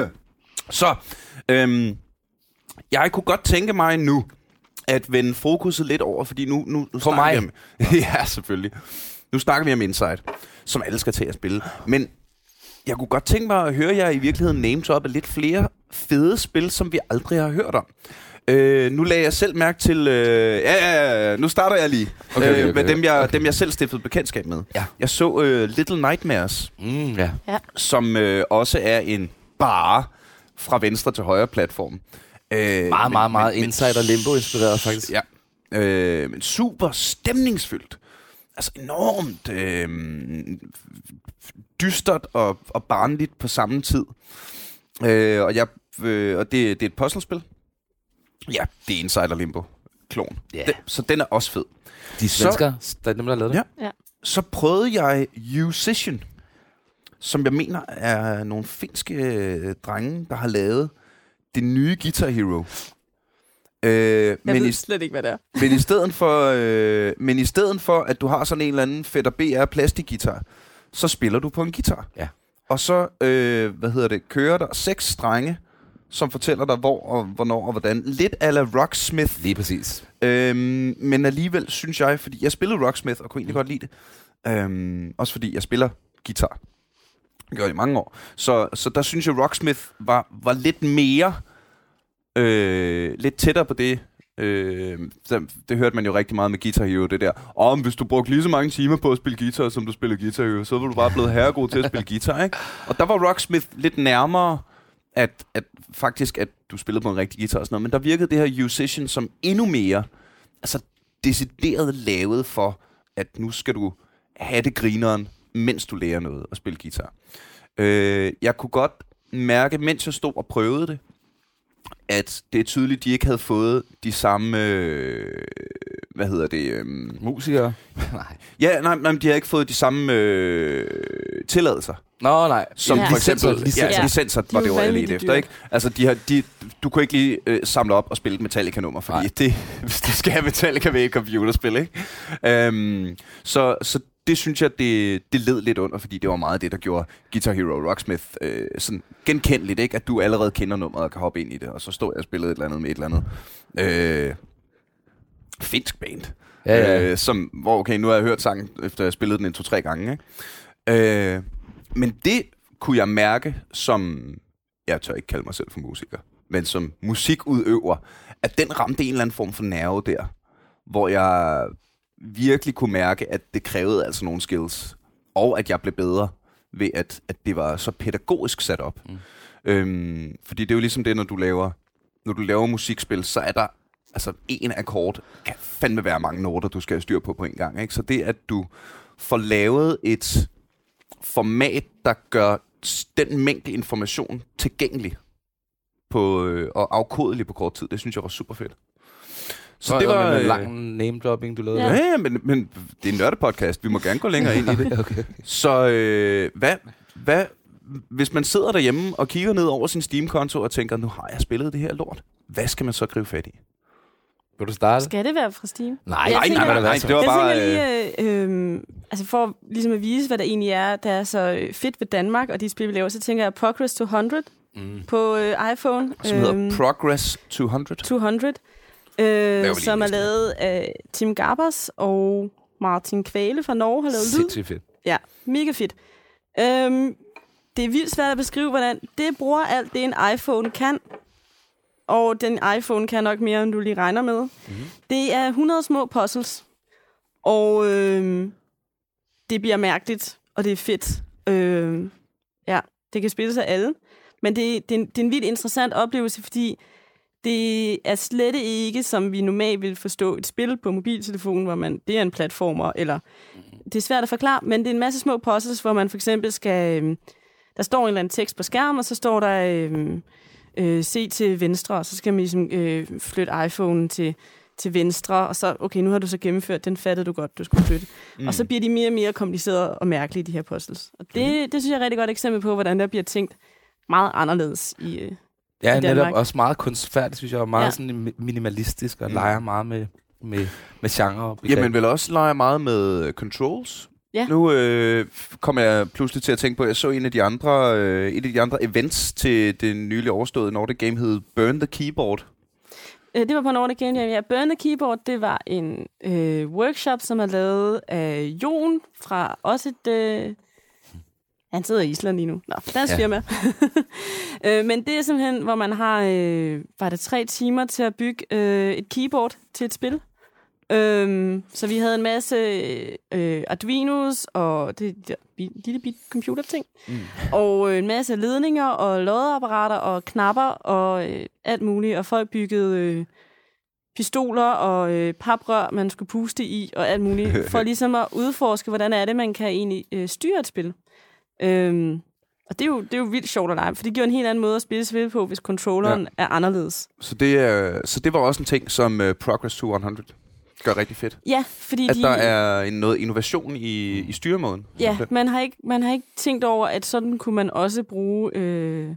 Så, øhm, jeg kunne godt tænke mig nu, at vende fokuset lidt over, fordi nu, nu, nu snakker mig? vi om... ja, selvfølgelig. Nu snakker vi om Inside, som alle skal til at spille. Men jeg kunne godt tænke mig at høre jer i virkeligheden af lidt flere fede spil, som vi aldrig har hørt om. Øh, nu lagde jeg selv mærke til... Øh, ja, ja, ja, nu starter jeg lige. Okay, okay, øh, okay. med dem jeg, dem, jeg selv stiftede bekendtskab med. Ja. Jeg så øh, Little Nightmares, Mm, ja. som øh, også er en bare fra venstre til højre platform. Øh, Meget, meget, meget men- Inside og Limbo inspireret, faktisk. Ja. Øh, men super stemningsfyldt. Altså enormt øh, dystert og, og barnligt på samme tid. Øh, og jeg, øh, og det, det er et puzzlespil. Ja, det er Inside og Limbo. Klon. Ja. Den, så den er også fed. De Så- svensker, der er dem, der har lavet det. Ja. Så prøvede jeg Musician, som jeg mener er nogle finske øh, drenge, der har lavet det nye Guitar Hero. Øh, Jeg men, ved i, slet ikke, hvad det er. men, i stedet for, øh, men i stedet for, at du har sådan en eller anden Fender BR plastikguitar, så spiller du på en guitar. Ja. Og så, øh, hvad hedder det, kører der seks strenge, som fortæller dig, hvor og hvornår og hvordan. Lidt ala Rocksmith. Lige præcis. Øhm, men alligevel synes jeg, fordi jeg spillede Rocksmith og kunne egentlig godt lide det. Øhm, også fordi jeg spiller guitar. Det gør jeg i mange år. Så, så der synes jeg, Rocksmith var, var lidt mere, øh, lidt tættere på det. Øh, det hørte man jo rigtig meget med Guitar Hero, det der. Og om hvis du brugte lige så mange timer på at spille guitar, som du spiller Guitar Hero, så var du bare blevet herregod til at spille guitar, ikke? Og der var Rocksmith lidt nærmere, at, at faktisk, at du spillede på en rigtig guitar og sådan noget, men der virkede det her Musician som endnu mere, altså decideret lavet for, at nu skal du have det grineren, mens du lærer noget at spille guitar. Øh, jeg kunne godt mærke, mens jeg stod og prøvede det, at det er tydeligt, at de ikke havde fået de samme, øh, hvad hedder det, øh, Musikere? nej. ja, nej, nej, men de har ikke fået de samme øh, tilladelser. Nå, nej. Som Ja. for eksempel Licenser, ja, licenser. Ja. var det jo jeg vanvittigt efter. Ikke? Altså, de har, de, du kunne ikke lige øh, samle op og spille et Metallica-nummer, fordi Nej. det, hvis det skal have Metallica med i et computerspil, ikke? Øhm, så, så det synes jeg, det, det led lidt under, fordi det var meget det, der gjorde Guitar Hero Rocksmith øh, sådan genkendeligt, ikke? At du allerede kender nummeret og kan hoppe ind i det, og så står jeg og spiller et eller andet med et eller andet. Øh, finsk band. Ja, ja. Øh, som, hvor, okay, nu har jeg hørt sangen, efter jeg spillede den en to-tre gange, ikke? Øh, men det kunne jeg mærke som, jeg tør ikke kalde mig selv for musiker, men som musikudøver, at den ramte en eller anden form for nerve der, hvor jeg virkelig kunne mærke, at det krævede altså nogle skills, og at jeg blev bedre ved, at, at det var så pædagogisk sat op. Mm. Øhm, fordi det er jo ligesom det, når du laver, når du laver musikspil, så er der altså en akkord, kan fandme være mange noter, du skal have styr på på en gang. Ikke? Så det, at du får lavet et format, der gør den mængde information tilgængelig på, øh, og afkodelig på kort tid, det synes jeg var super fedt. Så det var en øh, lang name-dropping, du lavede. Ja. Ja, men, men det er en nørdepodcast. Vi må gerne gå længere ind i det. okay. Så øh, hvad, hvad, hvis man sidder derhjemme og kigger ned over sin Steam-konto og tænker, nu har jeg spillet det her lort, hvad skal man så gribe fat i? Vil du starte? Skal det være fra Steam? Nej, Jeg nej, tænker- nej, nej, nej, nej, det var jeg bare... tænker lige, øh, øh, altså for ligesom at vise, hvad der egentlig er, der er så øh, fedt ved Danmark, og de spil, vi laver, så tænker jeg Progress 200 Mm. på øh, iPhone. som hedder Øhm, Progress 200. 200, Laver øh, som er lavet af Tim Garbers og Martin Kvale fra Norge har lavet lyd. Sindssygt fedt. Ja, mega fedt. Øhm, det er vildt svært at beskrive, hvordan det bruger alt det, en iPhone kan. Og den iPhone kan nok mere, end du lige regner med. Mm-hmm. Det er 100 små puzzles. Og øhm, det bliver mærkeligt, og det er fedt. Øhm, ja, det kan spilles af alle. Men det, det, er en, det er en vildt interessant oplevelse, fordi det er slet ikke, som vi normalt vil forstå et spil på mobiltelefonen, hvor man, det er en platformer, eller det er svært at forklare, men det er en masse små puzzles, hvor man for eksempel skal... øhm, Der står en eller anden tekst på skærmen, og så står der øhm, øh, se til venstre, og så skal man ligesom øh, flytte iPhone til, til venstre, og så, okay, nu har du så gennemført, den fattede du godt, du skulle flytte. Mm. Og så bliver de mere og mere komplicerede og mærkelige, de her puzzles. Og det, det synes jeg er et rigtig godt eksempel på, hvordan der bliver tænkt meget anderledes i... Ja, i netop Danmark. også meget kunstfærdigt, synes jeg, og meget Ja. sådan mi- minimalistisk, og Mm. leger meget med, med, med genre. og Jamen vel også leger meget med øh, controls. Ja. Nu øh, kom jeg pludselig til at tænke på, at jeg så en af de andre, øh, et af de andre events til det nylig overståede Nordic Game hed Burn the Keyboard. Øh, det var på Nordic Game Jam. Ja, Burn the Keyboard, det var en øh, workshop, som er lavet af Jon fra også et... Øh, han sidder i Island lige nu. Nå, dansk Ja. firma. øh, men det er simpelthen, hvor man har, øh, var det tre timer til at bygge øh, et keyboard til et spil. Øhm, så vi havde en masse øh, Arduinos og det bi- lille bit computerting. Mm. Og øh, en masse ledninger og loddeapparater og knapper og øh, alt muligt. Og folk byggede øh, pistoler og øh, paprør, man skulle puste i og alt muligt. For ligesom at udforske, hvordan er det, man kan egentlig øh, styre et spil. Øhm, og det er, jo, det er jo vildt sjovt at lege, for det giver en helt anden måde at spille spil på, hvis controlleren ja. er anderledes. Så det, er, så det var også en ting, som uh, Progress 200 gør rigtig fedt. Ja, fordi At de... der er en, noget innovation i, i styremåden. Ja, man har, ikke, man har ikke tænkt over, at sådan kunne man også bruge øh,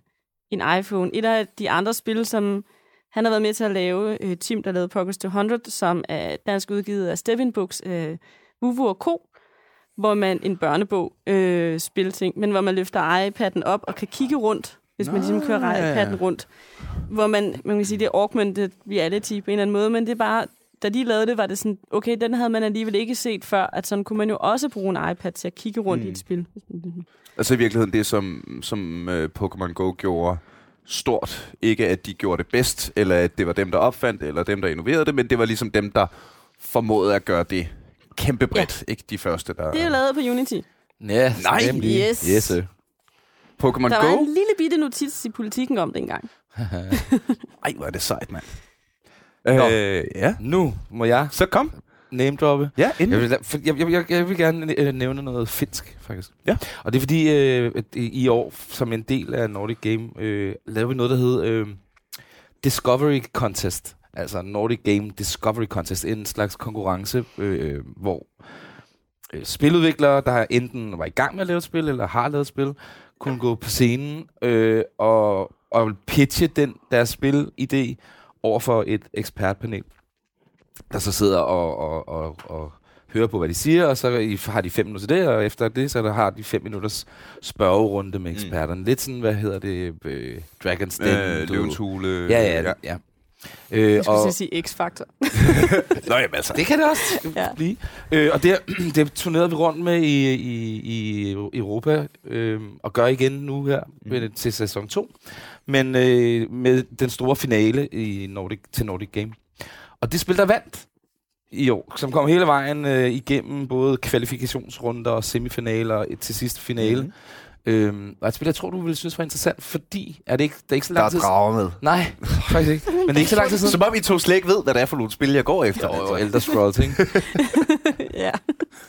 en iPhone. Et af de andre spil, som han har været med til at lave, øh, Tim, der lavede Progress 200, som er dansk udgivet af Steven Books, øh, Vuvu og Co., hvor man en børnebog øh, spilting, men hvor man løfter iPad'en op og kan kigge rundt, hvis man ligesom kører iPad'en rundt. Hvor man, man kan sige, det er augmented reality på en eller anden måde, men det er bare, da de lavede det, var det sådan, okay, den havde man alligevel ikke set før, at sådan kunne man jo også bruge en iPad til at kigge rundt mm. i et spil. Altså i virkeligheden det, som, som uh, Pokémon Go gjorde stort. Ikke at de gjorde det bedst, eller at det var dem, der opfandt det, eller dem, der innoverede det, men det var ligesom dem, der formåede at gøre det kæmpe bredt. Ja. Ikke de første, der... Det er jo lavet på Unity. Ja, Nej, nemlig. yes. Yes, sir. Pokémon Der var Go? en lille bitte notits i politikken om det engang. Ej, hvor er det sejt, mand. Nå. Øh, ja. Nu må jeg Så kom. name droppe. Ja, Jeg inden. vil, for jeg, jeg, jeg, jeg vil gerne øh, nævne noget finsk, faktisk. Ja. Og det er fordi, øh, at i i år, som en del af Nordic Game, øh, lavede vi noget, der hed øh, Discovery Contest. Altså Nordic Game Discovery Contest. En slags konkurrence, øh, hvor øh, spiludviklere, der enten var i gang med at lave et spil, eller har lavet et spil, kunne gå på scenen øh, og, og pitche den, deres spilidé over for et ekspertpanel, der så sidder og, og, og, og hører på, hvad de siger, og så har de fem minutter til det, og efter det, så har de fem minutters spørgerunde med eksperterne. Mm. Lidt sådan, hvad hedder det, øh, Dragon's Den. Øh, Hule. Ja, ja, ja. ja. Øh, Jeg skulle og, sige X-Factor. Nå, jamen altså. det kan det også Ja. blive. Øh, og det, det turnerede vi rundt med i, i, i Europa, øh, og gør igen nu her mm. til sæson 2. Men øh, med den store finale i Nordic, til Nordic Game. Og det spil, der vandt i år, som kom hele vejen øh, igennem både kvalifikationsrunder og semifinaler til sidst finale. Mm. Øhm, og et spil, jeg tror, du ville synes var interessant, fordi er det ikke, det er ikke så Der er lang tid drager med. Nej, faktisk ikke. Men det er ikke så lang tid siden. Som om I to slet ikke ved, hvad det er for nogle spil, jeg går efter. Jo, jo, Elder Scrolls, ikke? ja.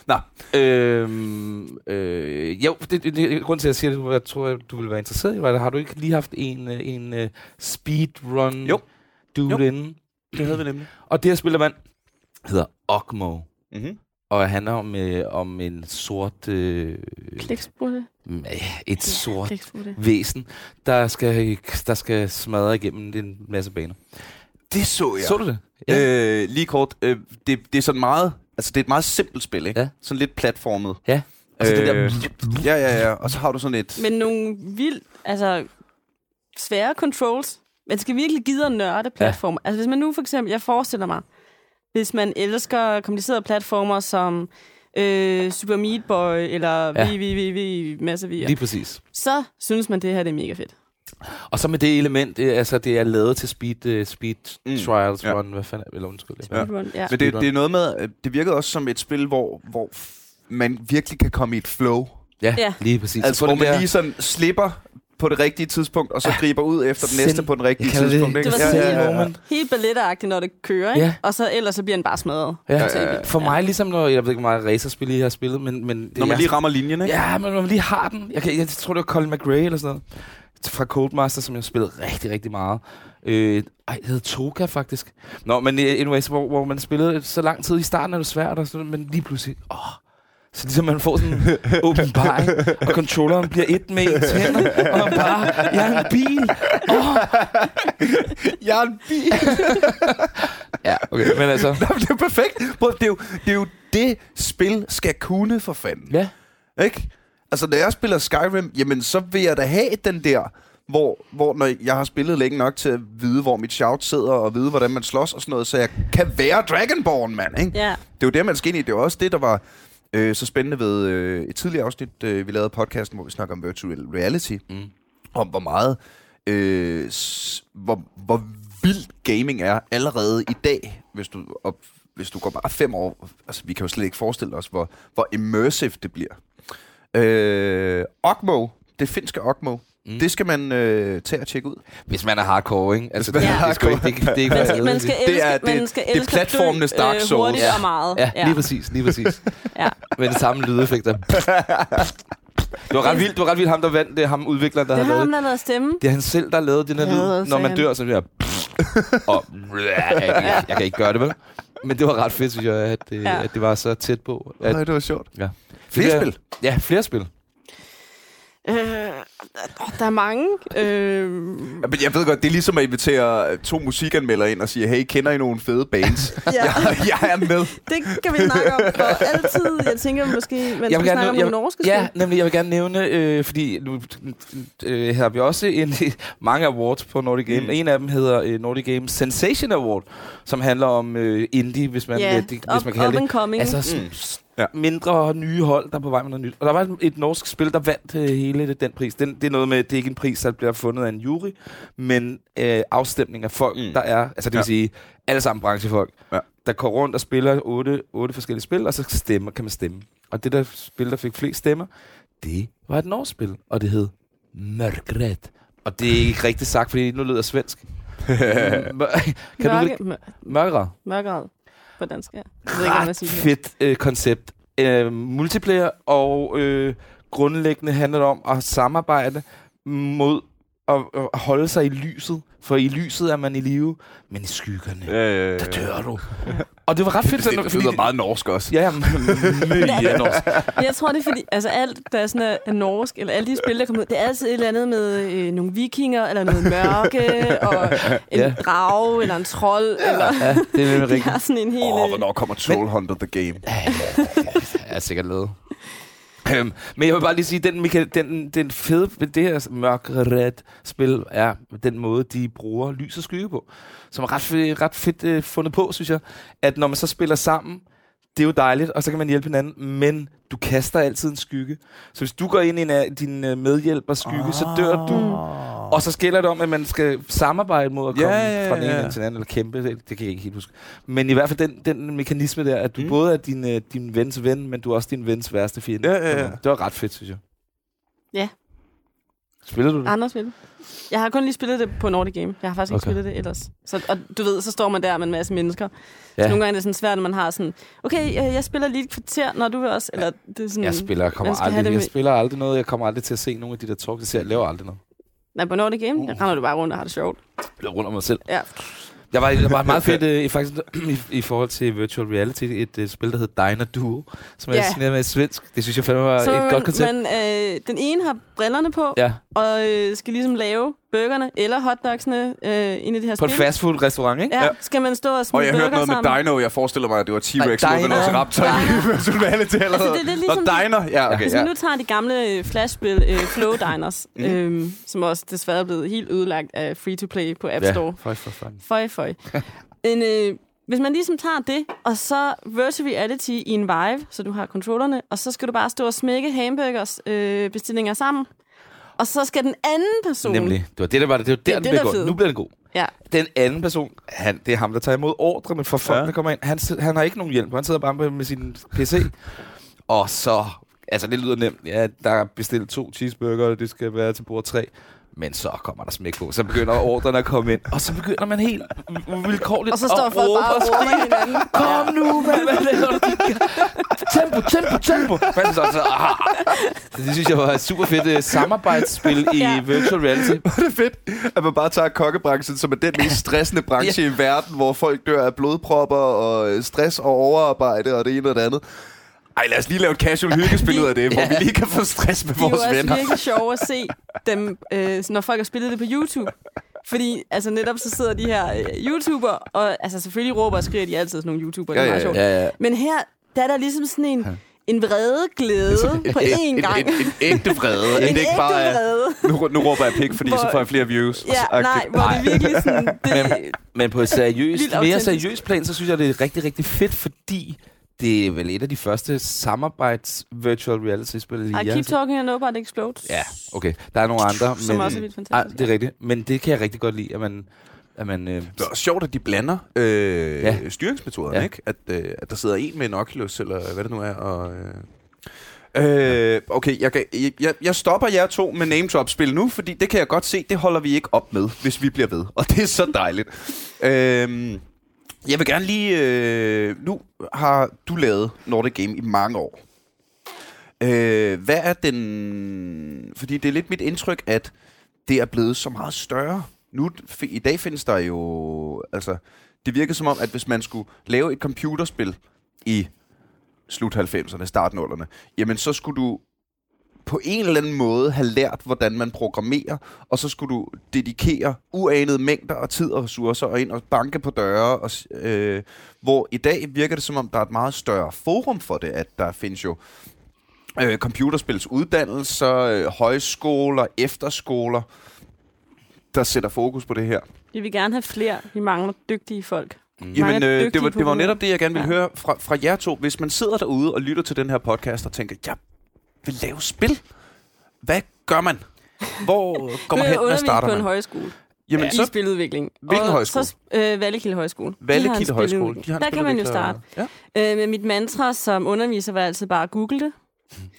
Nå, Øhm, øh, jo, det, det, det, grund til, at jeg siger det, jeg tror, du vil være interesseret i, var, har du ikke lige haft en, øh, en uh, speedrun Jo. dude Jo. inden? det havde vi nemlig. Og det her spiller mand hedder Ogmo, Mm-hmm. Og handler om, øh, om en sort... Øh, Kliksprutte. øh, et sort Kliksprutte. væsen, der skal, der skal smadre igennem en masse baner. Det så jeg. Så du det? Øh, lige kort. Øh, det, det er sådan meget... Altså, det er et meget simpelt spil, ikke? Ja. Sådan lidt platformet. Ja. Og så det der... Ja, ja, ja. Og så har du sådan et... Men nogle vildt, altså svære controls. Man skal virkelig gide at nørde platformer. Ja. Altså hvis man nu for eksempel, jeg forestiller mig, hvis man elsker komplicerede platformer som øh, Super Meat Boy eller Ja. ja. VVVV, masse V'er, Lige præcis. så synes man, det her det er mega fedt. Og så med det element, det, altså det er lavet til speed, uh, speed Mm. trials Ja. run, hvad fanden, eller undskyld. Ja. Speedrun, ja. Men det, det er noget med... øh, Det virkede også som et spil, hvor, hvor man virkelig kan komme i et flow. Ja, Ja. ja. lige præcis. Altså, Så hvor man lige sådan slipper på det rigtige tidspunkt, og så griber ud efter den næste på den rigtige det- tidspunkt. Det ikke? var Ja, sådan ja, helt, ja, ja. helt balletagtigt, når det kører, ikke? Ja. Og så ellers så bliver den bare smadret. Ja. Er det vildt. For Ja. mig, ligesom når, jeg ved ikke, hvor meget racerspil I har spillet, men... men det, Når man jeg- lige rammer linjen, ikke? Ja, men når man lige har den. Jeg, kan, jeg tror, det var Colin McRae eller sådan noget. Fra Codemaster, som jeg spillede rigtig, rigtig meget. Øh, ej, det hed Toga faktisk. Nå, men øh, anyways, hvor, hvor man spillede så lang tid. I starten er det svært, og sådan, men lige pludselig... Åh, så ligesom man får sådan en åbenbaring, og controlleren bliver et med ens hænder, og man bare, jeg er en bil. Åh. Jeg er en bil. Ja, okay, men altså... Nå, men det er jo perfekt. Prøv, det, er jo, det er jo det, spil skal kunne for fanden. Ja, Ikke? Altså, når jeg spiller Skyrim, jamen, så vil jeg da have den der, hvor, hvor når jeg har spillet længe nok til at vide, hvor mit shout sidder, og vide, hvordan man slås og sådan noget, så jeg kan være Dragonborn, mand, ikke? Ja. Det er jo det, man skal ind i. Det er også det, der var øh, så spændende ved øh, et tidligere afsnit, øh, vi lavede podcasten, hvor vi snakker om virtual reality, Mm. om hvor meget, øh, s- hvor, hvor vildt gaming er allerede i dag, hvis du, op, hvis du går bare fem år. Altså, vi kan jo slet ikke forestille os, hvor, hvor immersive det bliver. Øh, Ogmo, det finske Ogmo, Mm. det skal man øh, tage og tjekke ud. hvis man er hardcore, ikke? Altså, Hvis man det, er det, det, det, det er ikke Man skal, man skal Det er- det- man skal det er at dø, platformenes Dark øh, Souls. hurtigt Ja. og meget. Ja, lige præcis, lige præcis. Ja. Med de samme lydeffekter. Det var ret vildt, det var ret vildt ham, der vandt. Det er ham, udvikleren, der Det har har ham, lavet. der lavet stemme. Det er han selv, der har lavet den her Ja, lyd, når man dør, så bliver og jeg, jeg, jeg kan ikke gøre det, vel? Men det var ret fedt, synes jeg, at det, Ja. at det var så tæt på. At, At, det var sjovt. ja. Flere Det er- spil. Ja, flere spil. Øh, der er mange. Øh, men jeg ved godt, det er ligesom at invitere to musikanmeldere ind og sige, hey, kender I nogle fede bands? ja, jeg, jeg er med. det kan vi snakke om for altid. Jeg tænker måske, man Jeg skal vil gerne snakke om nogle norske Ja, spil. nemlig, jeg vil gerne nævne, øh, fordi nu øh, har vi også en, mange awards på Nordic Game. Mm. En af dem hedder øh, Nordic Game Sensation Award, som handler om øh, indie, hvis man, ja, det, hvis man kan kalde up det. Altså Mm. Mm. Ja. mindre nye hold, der er på vej med noget nyt. Og der var et, et norsk spil, der vandt øh, hele det, den pris. Den, det er noget med, det er ikke en pris, der bliver fundet af en jury, men øh, afstemning af folk, Mm. mm. der er, altså det vil Ja. sige, alle sammen branchefolk, Ja. der går rundt og spiller otte, otte forskellige spil, og så stemmer, kan man stemme. Og det der spil, der fik flest stemmer, det var et norsk spil, og det hed Mørkret. Og det er ikke rigtigt sagt, fordi nu lyder svensk. Mør- kan du Mørke, ikke? mør, Mørkret. På dansk, ja. Jeg ved ikke, hvad man siger. fedt øh, koncept. Øh, multiplayer og øh, grundlæggende handler det om at samarbejde mod at, at holde sig i lyset, for i lyset er man i live, men i skyggerne, Øh, der dør du. og det var ret fedt. Det, sådan, det lyder meget norsk også. Ja, mye norsk. Jeg tror, det er fordi, altså alt, der er sådan er, er norsk, eller alle de spil, der kommer ud, det er altid et eller andet med øh, nogle vikinger, eller noget mørke, og en Ja. ja. drage, eller en trold, eller Ja, det er nemlig de rigtigt. har sådan en helt... Åh, oh, øh, hvornår kommer Troll Hunter The Game? Jeg er sikkert lavet. Øhm, men jeg vil bare lige sige, den, meka- den, den fede ved det her mørkeret spil er den måde, de bruger lys og skygge på. Som er ret, ret fedt øh, fundet på, synes jeg. At når man så spiller sammen, det er jo dejligt, og så kan man hjælpe hinanden, men du kaster altid en skygge. Så hvis du går ind i en af din øh, medhjælpers skygge, så dør du. Ah. Og så gælder det om, at man skal samarbejde mod at Ja, komme ja, ja, fra den ene ja. til den anden, eller kæmpe, det, det kan jeg ikke helt huske. Men i hvert fald den, den mekanisme der, at du Mm. både er din, øh, din vens ven, men du er også din vens værste fjende. Ja, ja, ja. Det var ret fedt, synes jeg. Ja. Spiller du det? Andre spil. Jeg har kun lige spillet det på Nordic Game. Jeg har faktisk ikke Okay. spillet det ellers. Så, og du ved, så står man der med en masse mennesker. Ja. Så nogle gange er det sådan svært, når man har sådan, okay, jeg, jeg spiller lige et kvarter, når du vil også. Eller det er sådan, Jeg spiller, jeg kommer aldrig, det jeg spiller aldrig noget. Jeg kommer aldrig til at se nogle af de der talks. Jeg, ser, jeg laver aldrig noget. Nej, på Nordic Game, der render du bare rundt og har det sjovt. Jeg rundt om mig selv. Ja. Jeg var, jeg var meget fedt øh, faktisk, i, i, forhold til virtual reality, et uh, spil, der hedder Diner Duo, som er Ja. signeret med svensk. Det synes jeg fandme var Så et man, godt koncept. man, øh, den ene har brillerne på, ja, og øh, skal ligesom lave burgerne eller hotdogsene øh, ind i det her på en spil. fastfood restaurant, ikke? Ja, Ja. skal man stå og Og smide jeg burger hørte noget sammen. med Dino. Jeg forestiller mig, at det var T-Rex mod. Velociraptor i Virtual Reality allerede. Altså, det er lidt ligesom- Nå, Diner. Ja, okay. Hvis Ja. vi nu tager de gamle øh, flashspil, øh, Flow Diners, Mhm. øhm, som også desværre er blevet helt ødelagt af free-to-play på App Store. for, for fun. Føj, føj. en, øh, hvis man ligesom tager det, og så virtual reality i en Vive, så du har controllerne, og så skal du bare stå og smække hamburgers øh, bestillinger sammen. Og så skal den anden person... Nemlig. Det var det, der var det. Det var der, er den det, blev. Nu bliver det god. Ja, Den anden person, han, det er ham, der tager imod ordrene fra folk, Ja. der kommer ind. Han, han har ikke nogen hjælp. Han sidder bare med, med sin PC. Og så, altså det lyder nemt. Ja, der er bestilt to cheeseburger, og det skal være til bord tre. Men så kommer der smæk på. Så begynder ordrene at komme ind. Og så begynder man helt vilkårligt og så står folk bare og råber hinanden. Kom nu, hvad, hvad laver du? Tempo, tempo, tempo. Men så, så, ah. Det synes jeg var et super fedt uh, samarbejdsspil i Ja. virtual reality. Det er fedt, at man bare tager kokkebranchen, som er den mest stressende branche ja. i verden, hvor folk dør af blodpropper og øh, stress og overarbejde og det ene og det andet. Ej, lad os lige lave et casual hyggespil ud af det, hvor vi lige kan få stress med Det er jo vores også venner. virkelig sjovt at se dem, øh, når folk har spillet det på YouTube. Fordi altså netop så sidder de her øh, YouTuber, og altså selvfølgelig råber og skriger de altid sådan nogle YouTuber, det er Ja, meget ja, sjovt. Ja, ja. Men her, der er der ligesom sådan en, en vrede glæde på én gang. En, en, en ægte vrede. En det ikke bare ægte er, vrede. nu, nu råber jeg pik, fordi Hvor- så får jeg flere views. Ja, nej, hvor det virkelig sådan... Det, Men, men på et seriøst, mere seriøst plan, så synes jeg, det er rigtig, rigtig fedt, fordi det er vel et af de første samarbejds virtual reality-spil. I jeg har keep talking and nobody explodes. Ja, okay. Der er nogle andre. Som men, også er vildt fantastisk. det er rigtigt. Men det kan jeg rigtig godt lide, at man... At man øh, Det er også sjovt, at de blander øh, ja. Styringsmetoderne. Ja. ikke? At, øh, at der sidder en med en Oculus, eller hvad det nu er, og... Øh, øh, okay, jeg, kan, jeg, jeg stopper jer to med name drop spil nu, fordi det kan jeg godt se, det holder vi ikke op med, hvis vi bliver ved. Og det er så dejligt. øh, jeg vil gerne lige... Øh, nu har du lavet Nordic Game i mange år. Øh, hvad er den... Fordi det er lidt mit indtryk, at det er blevet så meget større. Nu, I dag findes der jo... Altså, det virker som om, at hvis man skulle lave et computerspil i slut 90'erne, start 0'erne, jamen så skulle du på en eller anden måde have lært, hvordan man programmerer, og så skulle du dedikere uanede mængder af tid og ressourcer og ind og banke på døre. Og, øh, hvor i dag virker det som om, der er et meget større forum for det, at der findes jo øh, computerspils uddannelser, øh, højskoler, efterskoler, der sætter fokus på det her. Vi vil gerne have flere. Vi mangler dygtige folk. Mange Jamen, øh, det, var, det var netop det, jeg gerne ville ja. høre fra, fra jer to. Hvis man sidder derude og lytter til den her podcast og tænker, jeg vil lave spil, hvad gør man? Hvor går man hen? Hvad starter på en man? højskole. Jamen, I så spiludvikling. Hvilken og højskole? Så, øh, Vallekilde Højskole. En Vallekilde Højskole. De har en Der kan man jo starte. Ja. Øh, men mit mantra som underviser var altid bare at google det.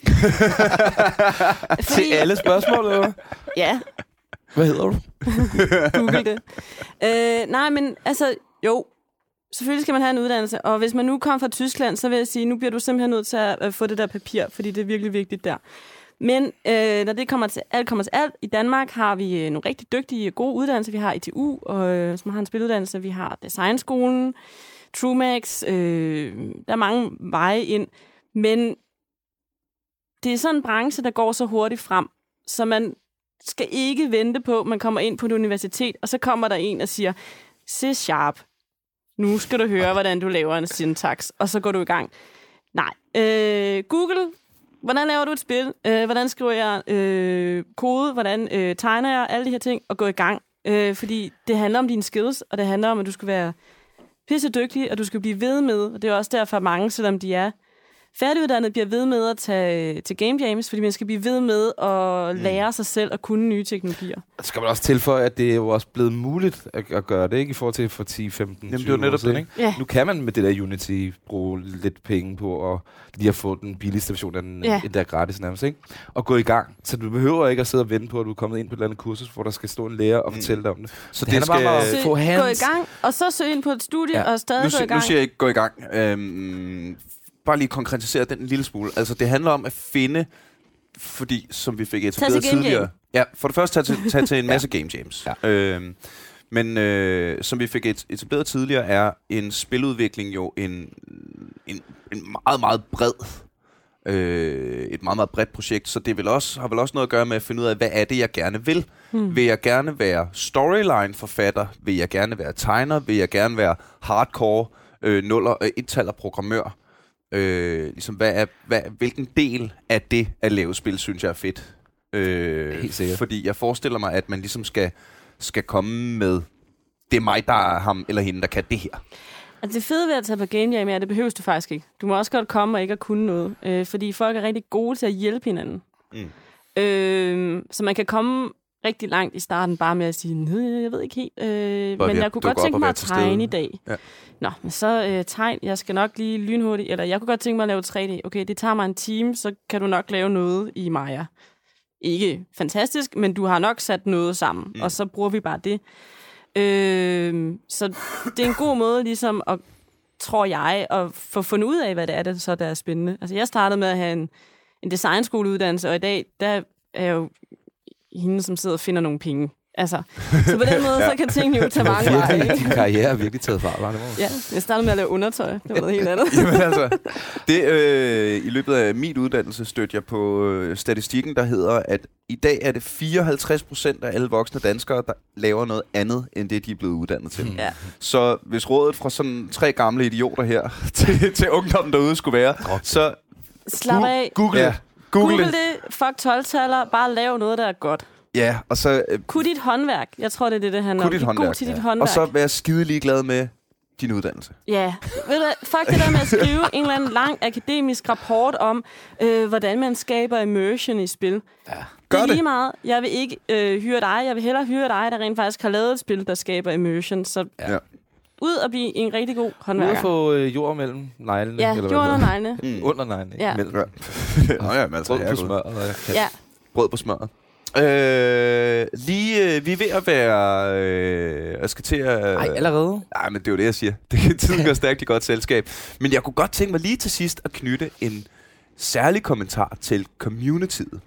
til alle spørgsmål, eller? Ja, Hvad hedder du? google det. Øh, nej, men altså, jo. Selvfølgelig skal man have en uddannelse, og hvis man nu kommer fra Tyskland, så vil jeg sige, nu bliver du simpelthen nødt til at øh, få det der papir, fordi det er virkelig vigtigt der. Men øh, når det kommer til alt kommer til alt, i Danmark har vi øh, nogle rigtig dygtige, gode uddannelser. Vi har ITU, og, øh, som har en spiluddannelse. Vi har Designskolen, TrueMax. Øh, der er mange veje ind. Men det er sådan en branche, der går så hurtigt frem, så man skal ikke vente på, at man kommer ind på et universitet, og så kommer der en og siger, se sharp, nu skal du høre, hvordan du laver en syntax, og så går du i gang. Nej. Øh, Google, hvordan laver du et spil? Øh, hvordan skriver jeg øh, kode? Hvordan øh, tegner jeg? Alle de her ting, og gå i gang. Øh, fordi det handler om dine skills, og det handler om, at du skal være pisse dygtig, og du skal blive ved med. Og det er også derfor, at mange, selvom de er færdiguddannet bliver ved med at tage til game jams, fordi man skal blive ved med at mm. lære sig selv at kunne nye teknologier. Så skal man også tilføje, at det er jo også blevet muligt at, at gøre det, ikke? I forhold til for 10, 15, Jamen, det var netop siden, det. ikke? Ja. Nu kan man med det der Unity bruge lidt penge på at lige at få den billigste version af den, Ja. der gratis nærmest, ikke? Og gå i gang. Så du behøver ikke at sidde og vente på, at du er kommet ind på et eller andet kursus, hvor der skal stå en lærer og Mm. fortælle dig om det. Så Det handler bare om at få gå hands. i gang, og så søg ind på et studie, Ja. og stadig nu, gå i gang. nu siger jeg ikke gå i gang. Øhm, bare lige konkretisere den en lille smule. Altså, det handler om at finde, fordi, som vi fik etableret game tidligere... Ja, for det første tage til, tage til en masse game jams. Ja. Øhm, men øh, som vi fik et, etableret tidligere, er en spiludvikling jo en, en, en meget, meget bred øh, et meget, meget bredt projekt, så det vil også, har vel også noget at gøre med at finde ud af, hvad er det, jeg gerne vil. Hmm. Vil jeg gerne være storyline-forfatter? Vil jeg gerne være tegner? Vil jeg gerne være hardcore øh, nuller, øh, indtaler programmør? Øh, ligesom, hvad er, hvad, hvilken del af det at lave spil, synes jeg er fedt? Øh, Helt sikkert. Fordi jeg forestiller mig, at man ligesom skal, skal komme med, det er mig, der er ham eller hende, der kan det her. Altså, det fede ved at tage på game jam er, at det behøves du faktisk ikke. Du må også godt komme og ikke at kunne noget. Øh, fordi folk er rigtig gode til at hjælpe hinanden. Mm. Øh, så man kan komme rigtig langt i starten bare med at sige, "Nø, jeg ved ikke helt. Øh, Bare men jeg kunne godt tænke mig at tegne stede." i dag. Ja. Nå, men så øh, tegn. Jeg skal nok lige lynhurtigt. Eller jeg kunne godt tænke mig at lave 3D. Okay, det tager mig en time, så kan du nok lave noget i Maya. Ikke fantastisk, men du har nok sat noget sammen, mm. og så bruger vi bare det. Øh, så det er en god måde ligesom at, tror jeg, at få fundet ud af, hvad det er, der så der er spændende. Altså jeg startede med at have en, en designskoleuddannelse, og i dag, der er jeg jo hende, som sidder og finder nogle penge. Altså, så på den måde, ja. så kan tingene jo tage mange veje. Din karriere er virkelig taget fart, var det Ja, jeg startede med at lave undertøj. Det var noget helt andet. Jamen altså, det, øh, i løbet af min uddannelse stødte jeg på øh, statistikken, der hedder, at i dag er det 54 procent af alle voksne danskere, der laver noget andet, end det, de er blevet uddannet til. Ja. Så hvis rådet fra sådan tre gamle idioter her til, til ungdommen derude skulle være, så Slap af. Google, Ja. Google, Google det. det. Fuck 12-taller. Bare lav noget, der er godt. Ja, og så øh, Kunne dit håndværk. Jeg tror, det er det, det handler om. dit håndværk. god til dit ja. håndværk. Og så være skide ligeglad med din uddannelse. Ja. Ved du, fuck det der med at skrive en eller anden lang akademisk rapport om, øh, hvordan man skaber immersion i spil. Ja. Gør det er det. lige meget. Jeg vil ikke øh, hyre dig. Jeg vil hellere hyre dig, der rent faktisk har lavet et spil, der skaber immersion. Så Ja. Ud og blive en rigtig god Ude at håndværker. få øh, jord mellem neglene. Ja, eller hvad jorden og neglene. Mm. Under neglene. Ja. Mellem. Ja. Nå ja, men altså, Brød på smør. Ja. Brød på smøret. Øh, lige, øh, vi er ved at være... Øh, jeg skal til at... Ej, allerede? Nej, men det er jo det, jeg siger. Det tiden går stærkt i godt selskab. Men jeg kunne godt tænke mig lige til sidst at knytte en særlig kommentar til communityet.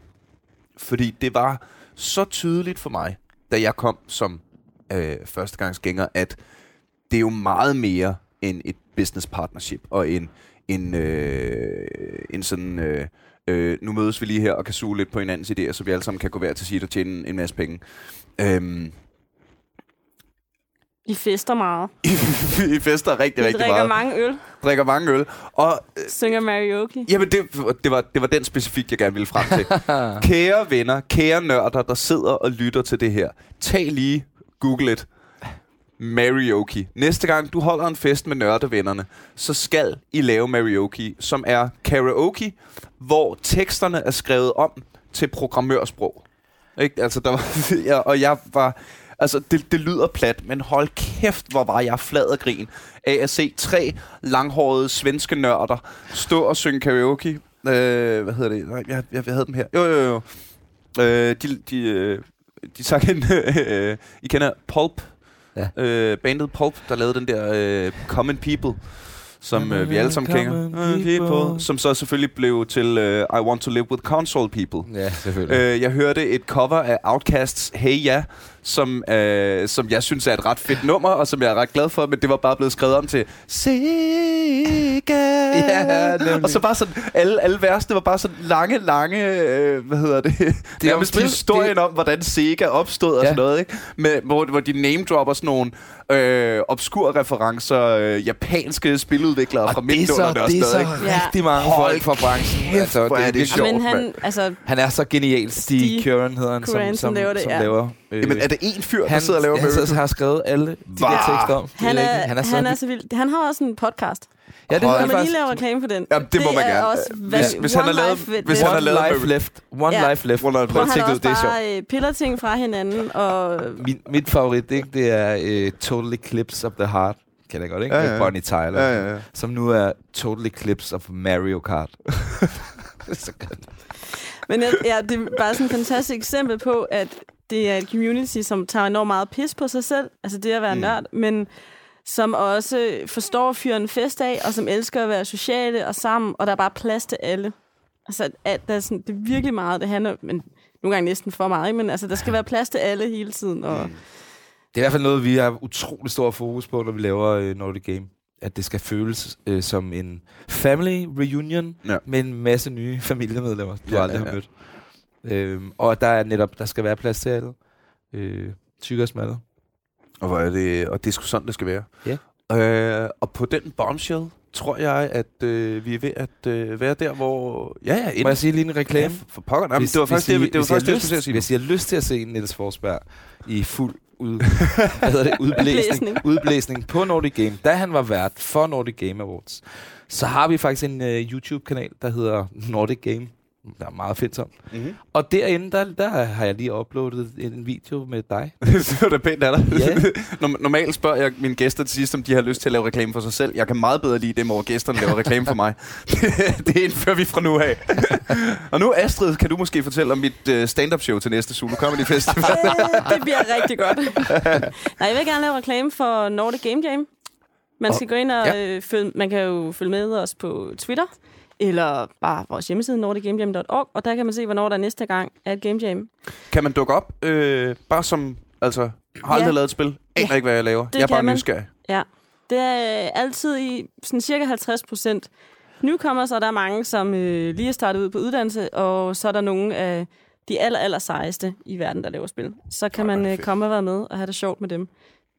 Fordi det var så tydeligt for mig, da jeg kom som øh, førstegangsgænger, at det er jo meget mere end et business partnership og en, en, øh, en sådan... Øh, øh, nu mødes vi lige her og kan suge lidt på hinandens idéer, så vi alle sammen kan gå hver til sit og tjene en, masse penge. Øhm, I fester meget. I fester rigtig, I rigtig drikker meget. mange øl. Drikker mange øl. Og øh, Synger karaoke. jamen, det, det, var, det var den specifikt, jeg gerne ville frem til. kære venner, kære nørder, der sidder og lytter til det her. Tag lige, google it. Marioki. Næste gang du holder en fest med nørdevennerne, så skal I lave Marioki, som er karaoke, hvor teksterne er skrevet om til programmørsprog. Ikke? Altså, der var, ja, og jeg var... Altså, det, det lyder plat, men hold kæft, hvor var jeg flad af grin af at se tre langhårede svenske nørder stå og synge karaoke. Øh, hvad hedder det? Nej, jeg, jeg, jeg havde dem her. Jo, jo, jo. Øh, de, de, øh, de sang en... Øh, I kender Pulp? Ja. Øh, bandet Pulp, der lavede den der øh, Common People. som øh, vi alle sammen kender. Common people. Som så selvfølgelig blev til øh, I Want to Live with Console People. Ja, selvfølgelig. Øh, jeg hørte et cover af Outcasts Hey Ja, som, øh, som jeg synes er et ret fedt nummer, og som jeg er ret glad for, men det var bare blevet skrevet om til Sega. Ja, nemlig. og så bare sådan, alle, alle versene var bare sådan lange, lange, øh, hvad hedder det? Det er jo historien det- om, hvordan Sega opstod og Ja. sådan noget, ikke? Med, hvor, hvor de name-dropper sådan nogle øh, obskur referencer, øh, japanske spiludviklere fra det er så, midtdunderne og det er sådan så noget, ikke? Rigtig mange Hold folk fra branchen. kæft, hvor er det virkelig sjovt. Men han, altså, Han er så genial. Steve, Steve Curran hedder han, som, som, som laver det, som ja. laver... Øh, Jamen, er det én fyr, der han, sidder og laver han Miracle? sidder- har skrevet alle de Hva? der tekster om. Det han er, han er, han er så vild. Han har også en podcast. Ja, det Hold Kan han man lige lave reklame for den? Jamen, det må man er gerne. Også, hvad, Hvis- hvis han har lavet- life, hvis han har One lavet life left. One Ja. life left. One life hvor left. han Prøv at også det er bare øh, piller ting fra hinanden, og Min, mit favorit, ikke, det er uh, Total Eclipse of the Heart. Kan jeg godt, ikke? Ja, Ja, ja, ja. ja. Med Bonnie Tyler. Ja, ja, ja. Som nu er Total Eclipse of Mario Kart. det er så godt. Men ja, ja, det er bare sådan et fantastisk eksempel på, at det er et community, som tager enormt meget pis på sig selv, altså det at være Mm. nørd, men som også forstår at fyre en fest af, og som elsker at være sociale og sammen, og der er bare plads til alle. Altså, at der er sådan, det er virkelig meget, det handler, men nogle gange næsten for meget, men altså, der skal være plads til alle hele tiden. Og, Mm. Det er i hvert fald noget, vi har utrolig stor fokus på, når vi laver øh, Nordic Game. At det skal føles øh, som en family reunion Ja. med en masse nye familiemedlemmer, du Ja, aldrig ja, har ja. mødt. Øhm, og der er netop, der skal være plads til alle. Øh, tyk og smalle. Og, hvor er det, og det er sgu sådan, det skal være. Ja. Øh, og på den bombshell tror jeg, at øh, vi er ved at øh, være der, hvor... Ja, ja, Må inden, jeg sige lige en reklame? ja, for pokker. Jamen, det var faktisk det, I- det, var hvis faktisk det, jeg skulle sige. Hvis I har lyst til at se Niels Forsberg i fuld ud, hvad hedder det, udblæsning, Blæsning. udblæsning på Nordic Game, da han var vært for Nordic Game Awards, så har vi faktisk en uh, YouTube-kanal, der hedder Nordic Game. Der er meget fedt som. Mm-hmm. Og derinde, der, der har jeg lige uploadet en video med dig. det var da pænt af dig. Norm- Normalt spørger jeg mine gæster til sidst, om de har lyst til at lave reklame for sig selv. Jeg kan meget bedre lide dem, hvor gæsterne laver reklame for mig. det indfører vi fra nu af. og nu, Astrid, kan du måske fortælle om mit uh, stand-up show til næste Zulu Comedy Festival. Øh, det bliver rigtig godt. Nej, jeg vil gerne lave reklame for Nordic Game Jam. Man skal gå ind og ja. øh, følge, man kan jo følge med os på Twitter, eller bare vores hjemmeside, nordicgamejam.org, og der kan man se, hvornår der næste gang er et Game Jam. kan man dukke op, øh, bare som... Altså, har aldrig Ja. lavet et spil. Aner Ja. ikke, hvad jeg laver. Det jeg er bare man. nysgerrig. Ja, det er altid i sådan cirka 50 procent og der er mange, som øh, lige er startet ud på uddannelse, og så er der nogle af de aller, aller sejeste i verden, der laver spil. Så kan Ej, man øh, komme og være med og have det sjovt med dem.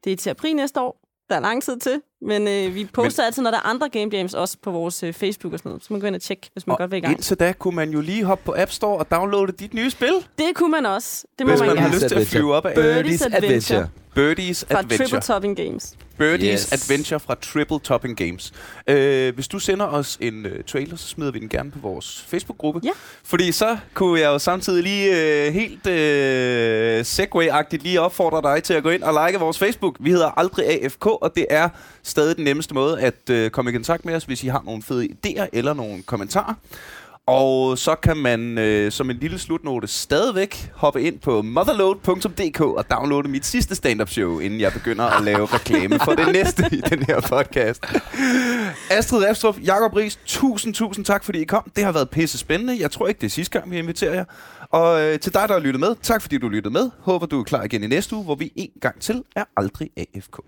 Det er til april næste år. Der er lang tid til, men øh, vi poster men, altid, når der er andre game jams, også på vores øh, Facebook og sådan noget. Så man kan gå ind og tjekke, hvis man Og godt vil i gang. indtil da kunne man jo lige hoppe på App Store og downloade dit nye spil. Det kunne man også. Det må Hvis man, man har gerne. lyst til at flyve op af. Birdies Adventure. Birdies Fra Adventure. Triple Topping Games. Birdies Yes. Adventure fra Triple Topping Games. Øh, hvis du sender os en øh, trailer, så smider vi den gerne på vores Facebook-gruppe. Ja. Fordi så kunne jeg jo samtidig lige øh, helt øh, segway-agtigt lige opfordre dig til at gå ind og like vores Facebook. Vi hedder Aldrig AFK, og det er stadig den nemmeste måde at øh, komme i kontakt med os, hvis I har nogle fede idéer eller nogle kommentarer. Og så kan man øh, som en lille slutnote stadigvæk hoppe ind på motherload.dk og downloade mit sidste stand-up show, inden jeg begynder at lave reklame for det næste i den her podcast. Astrid Refstrup, Jakob Ries, tusind, tusind tak, fordi I kom. Det har været pisse spændende. Jeg tror ikke, det er sidste gang, vi inviterer jer. Og øh, til dig, der har lyttet med, tak fordi du lyttede med. Håber, du er klar igen i næste uge, hvor vi en gang til er aldrig AFK.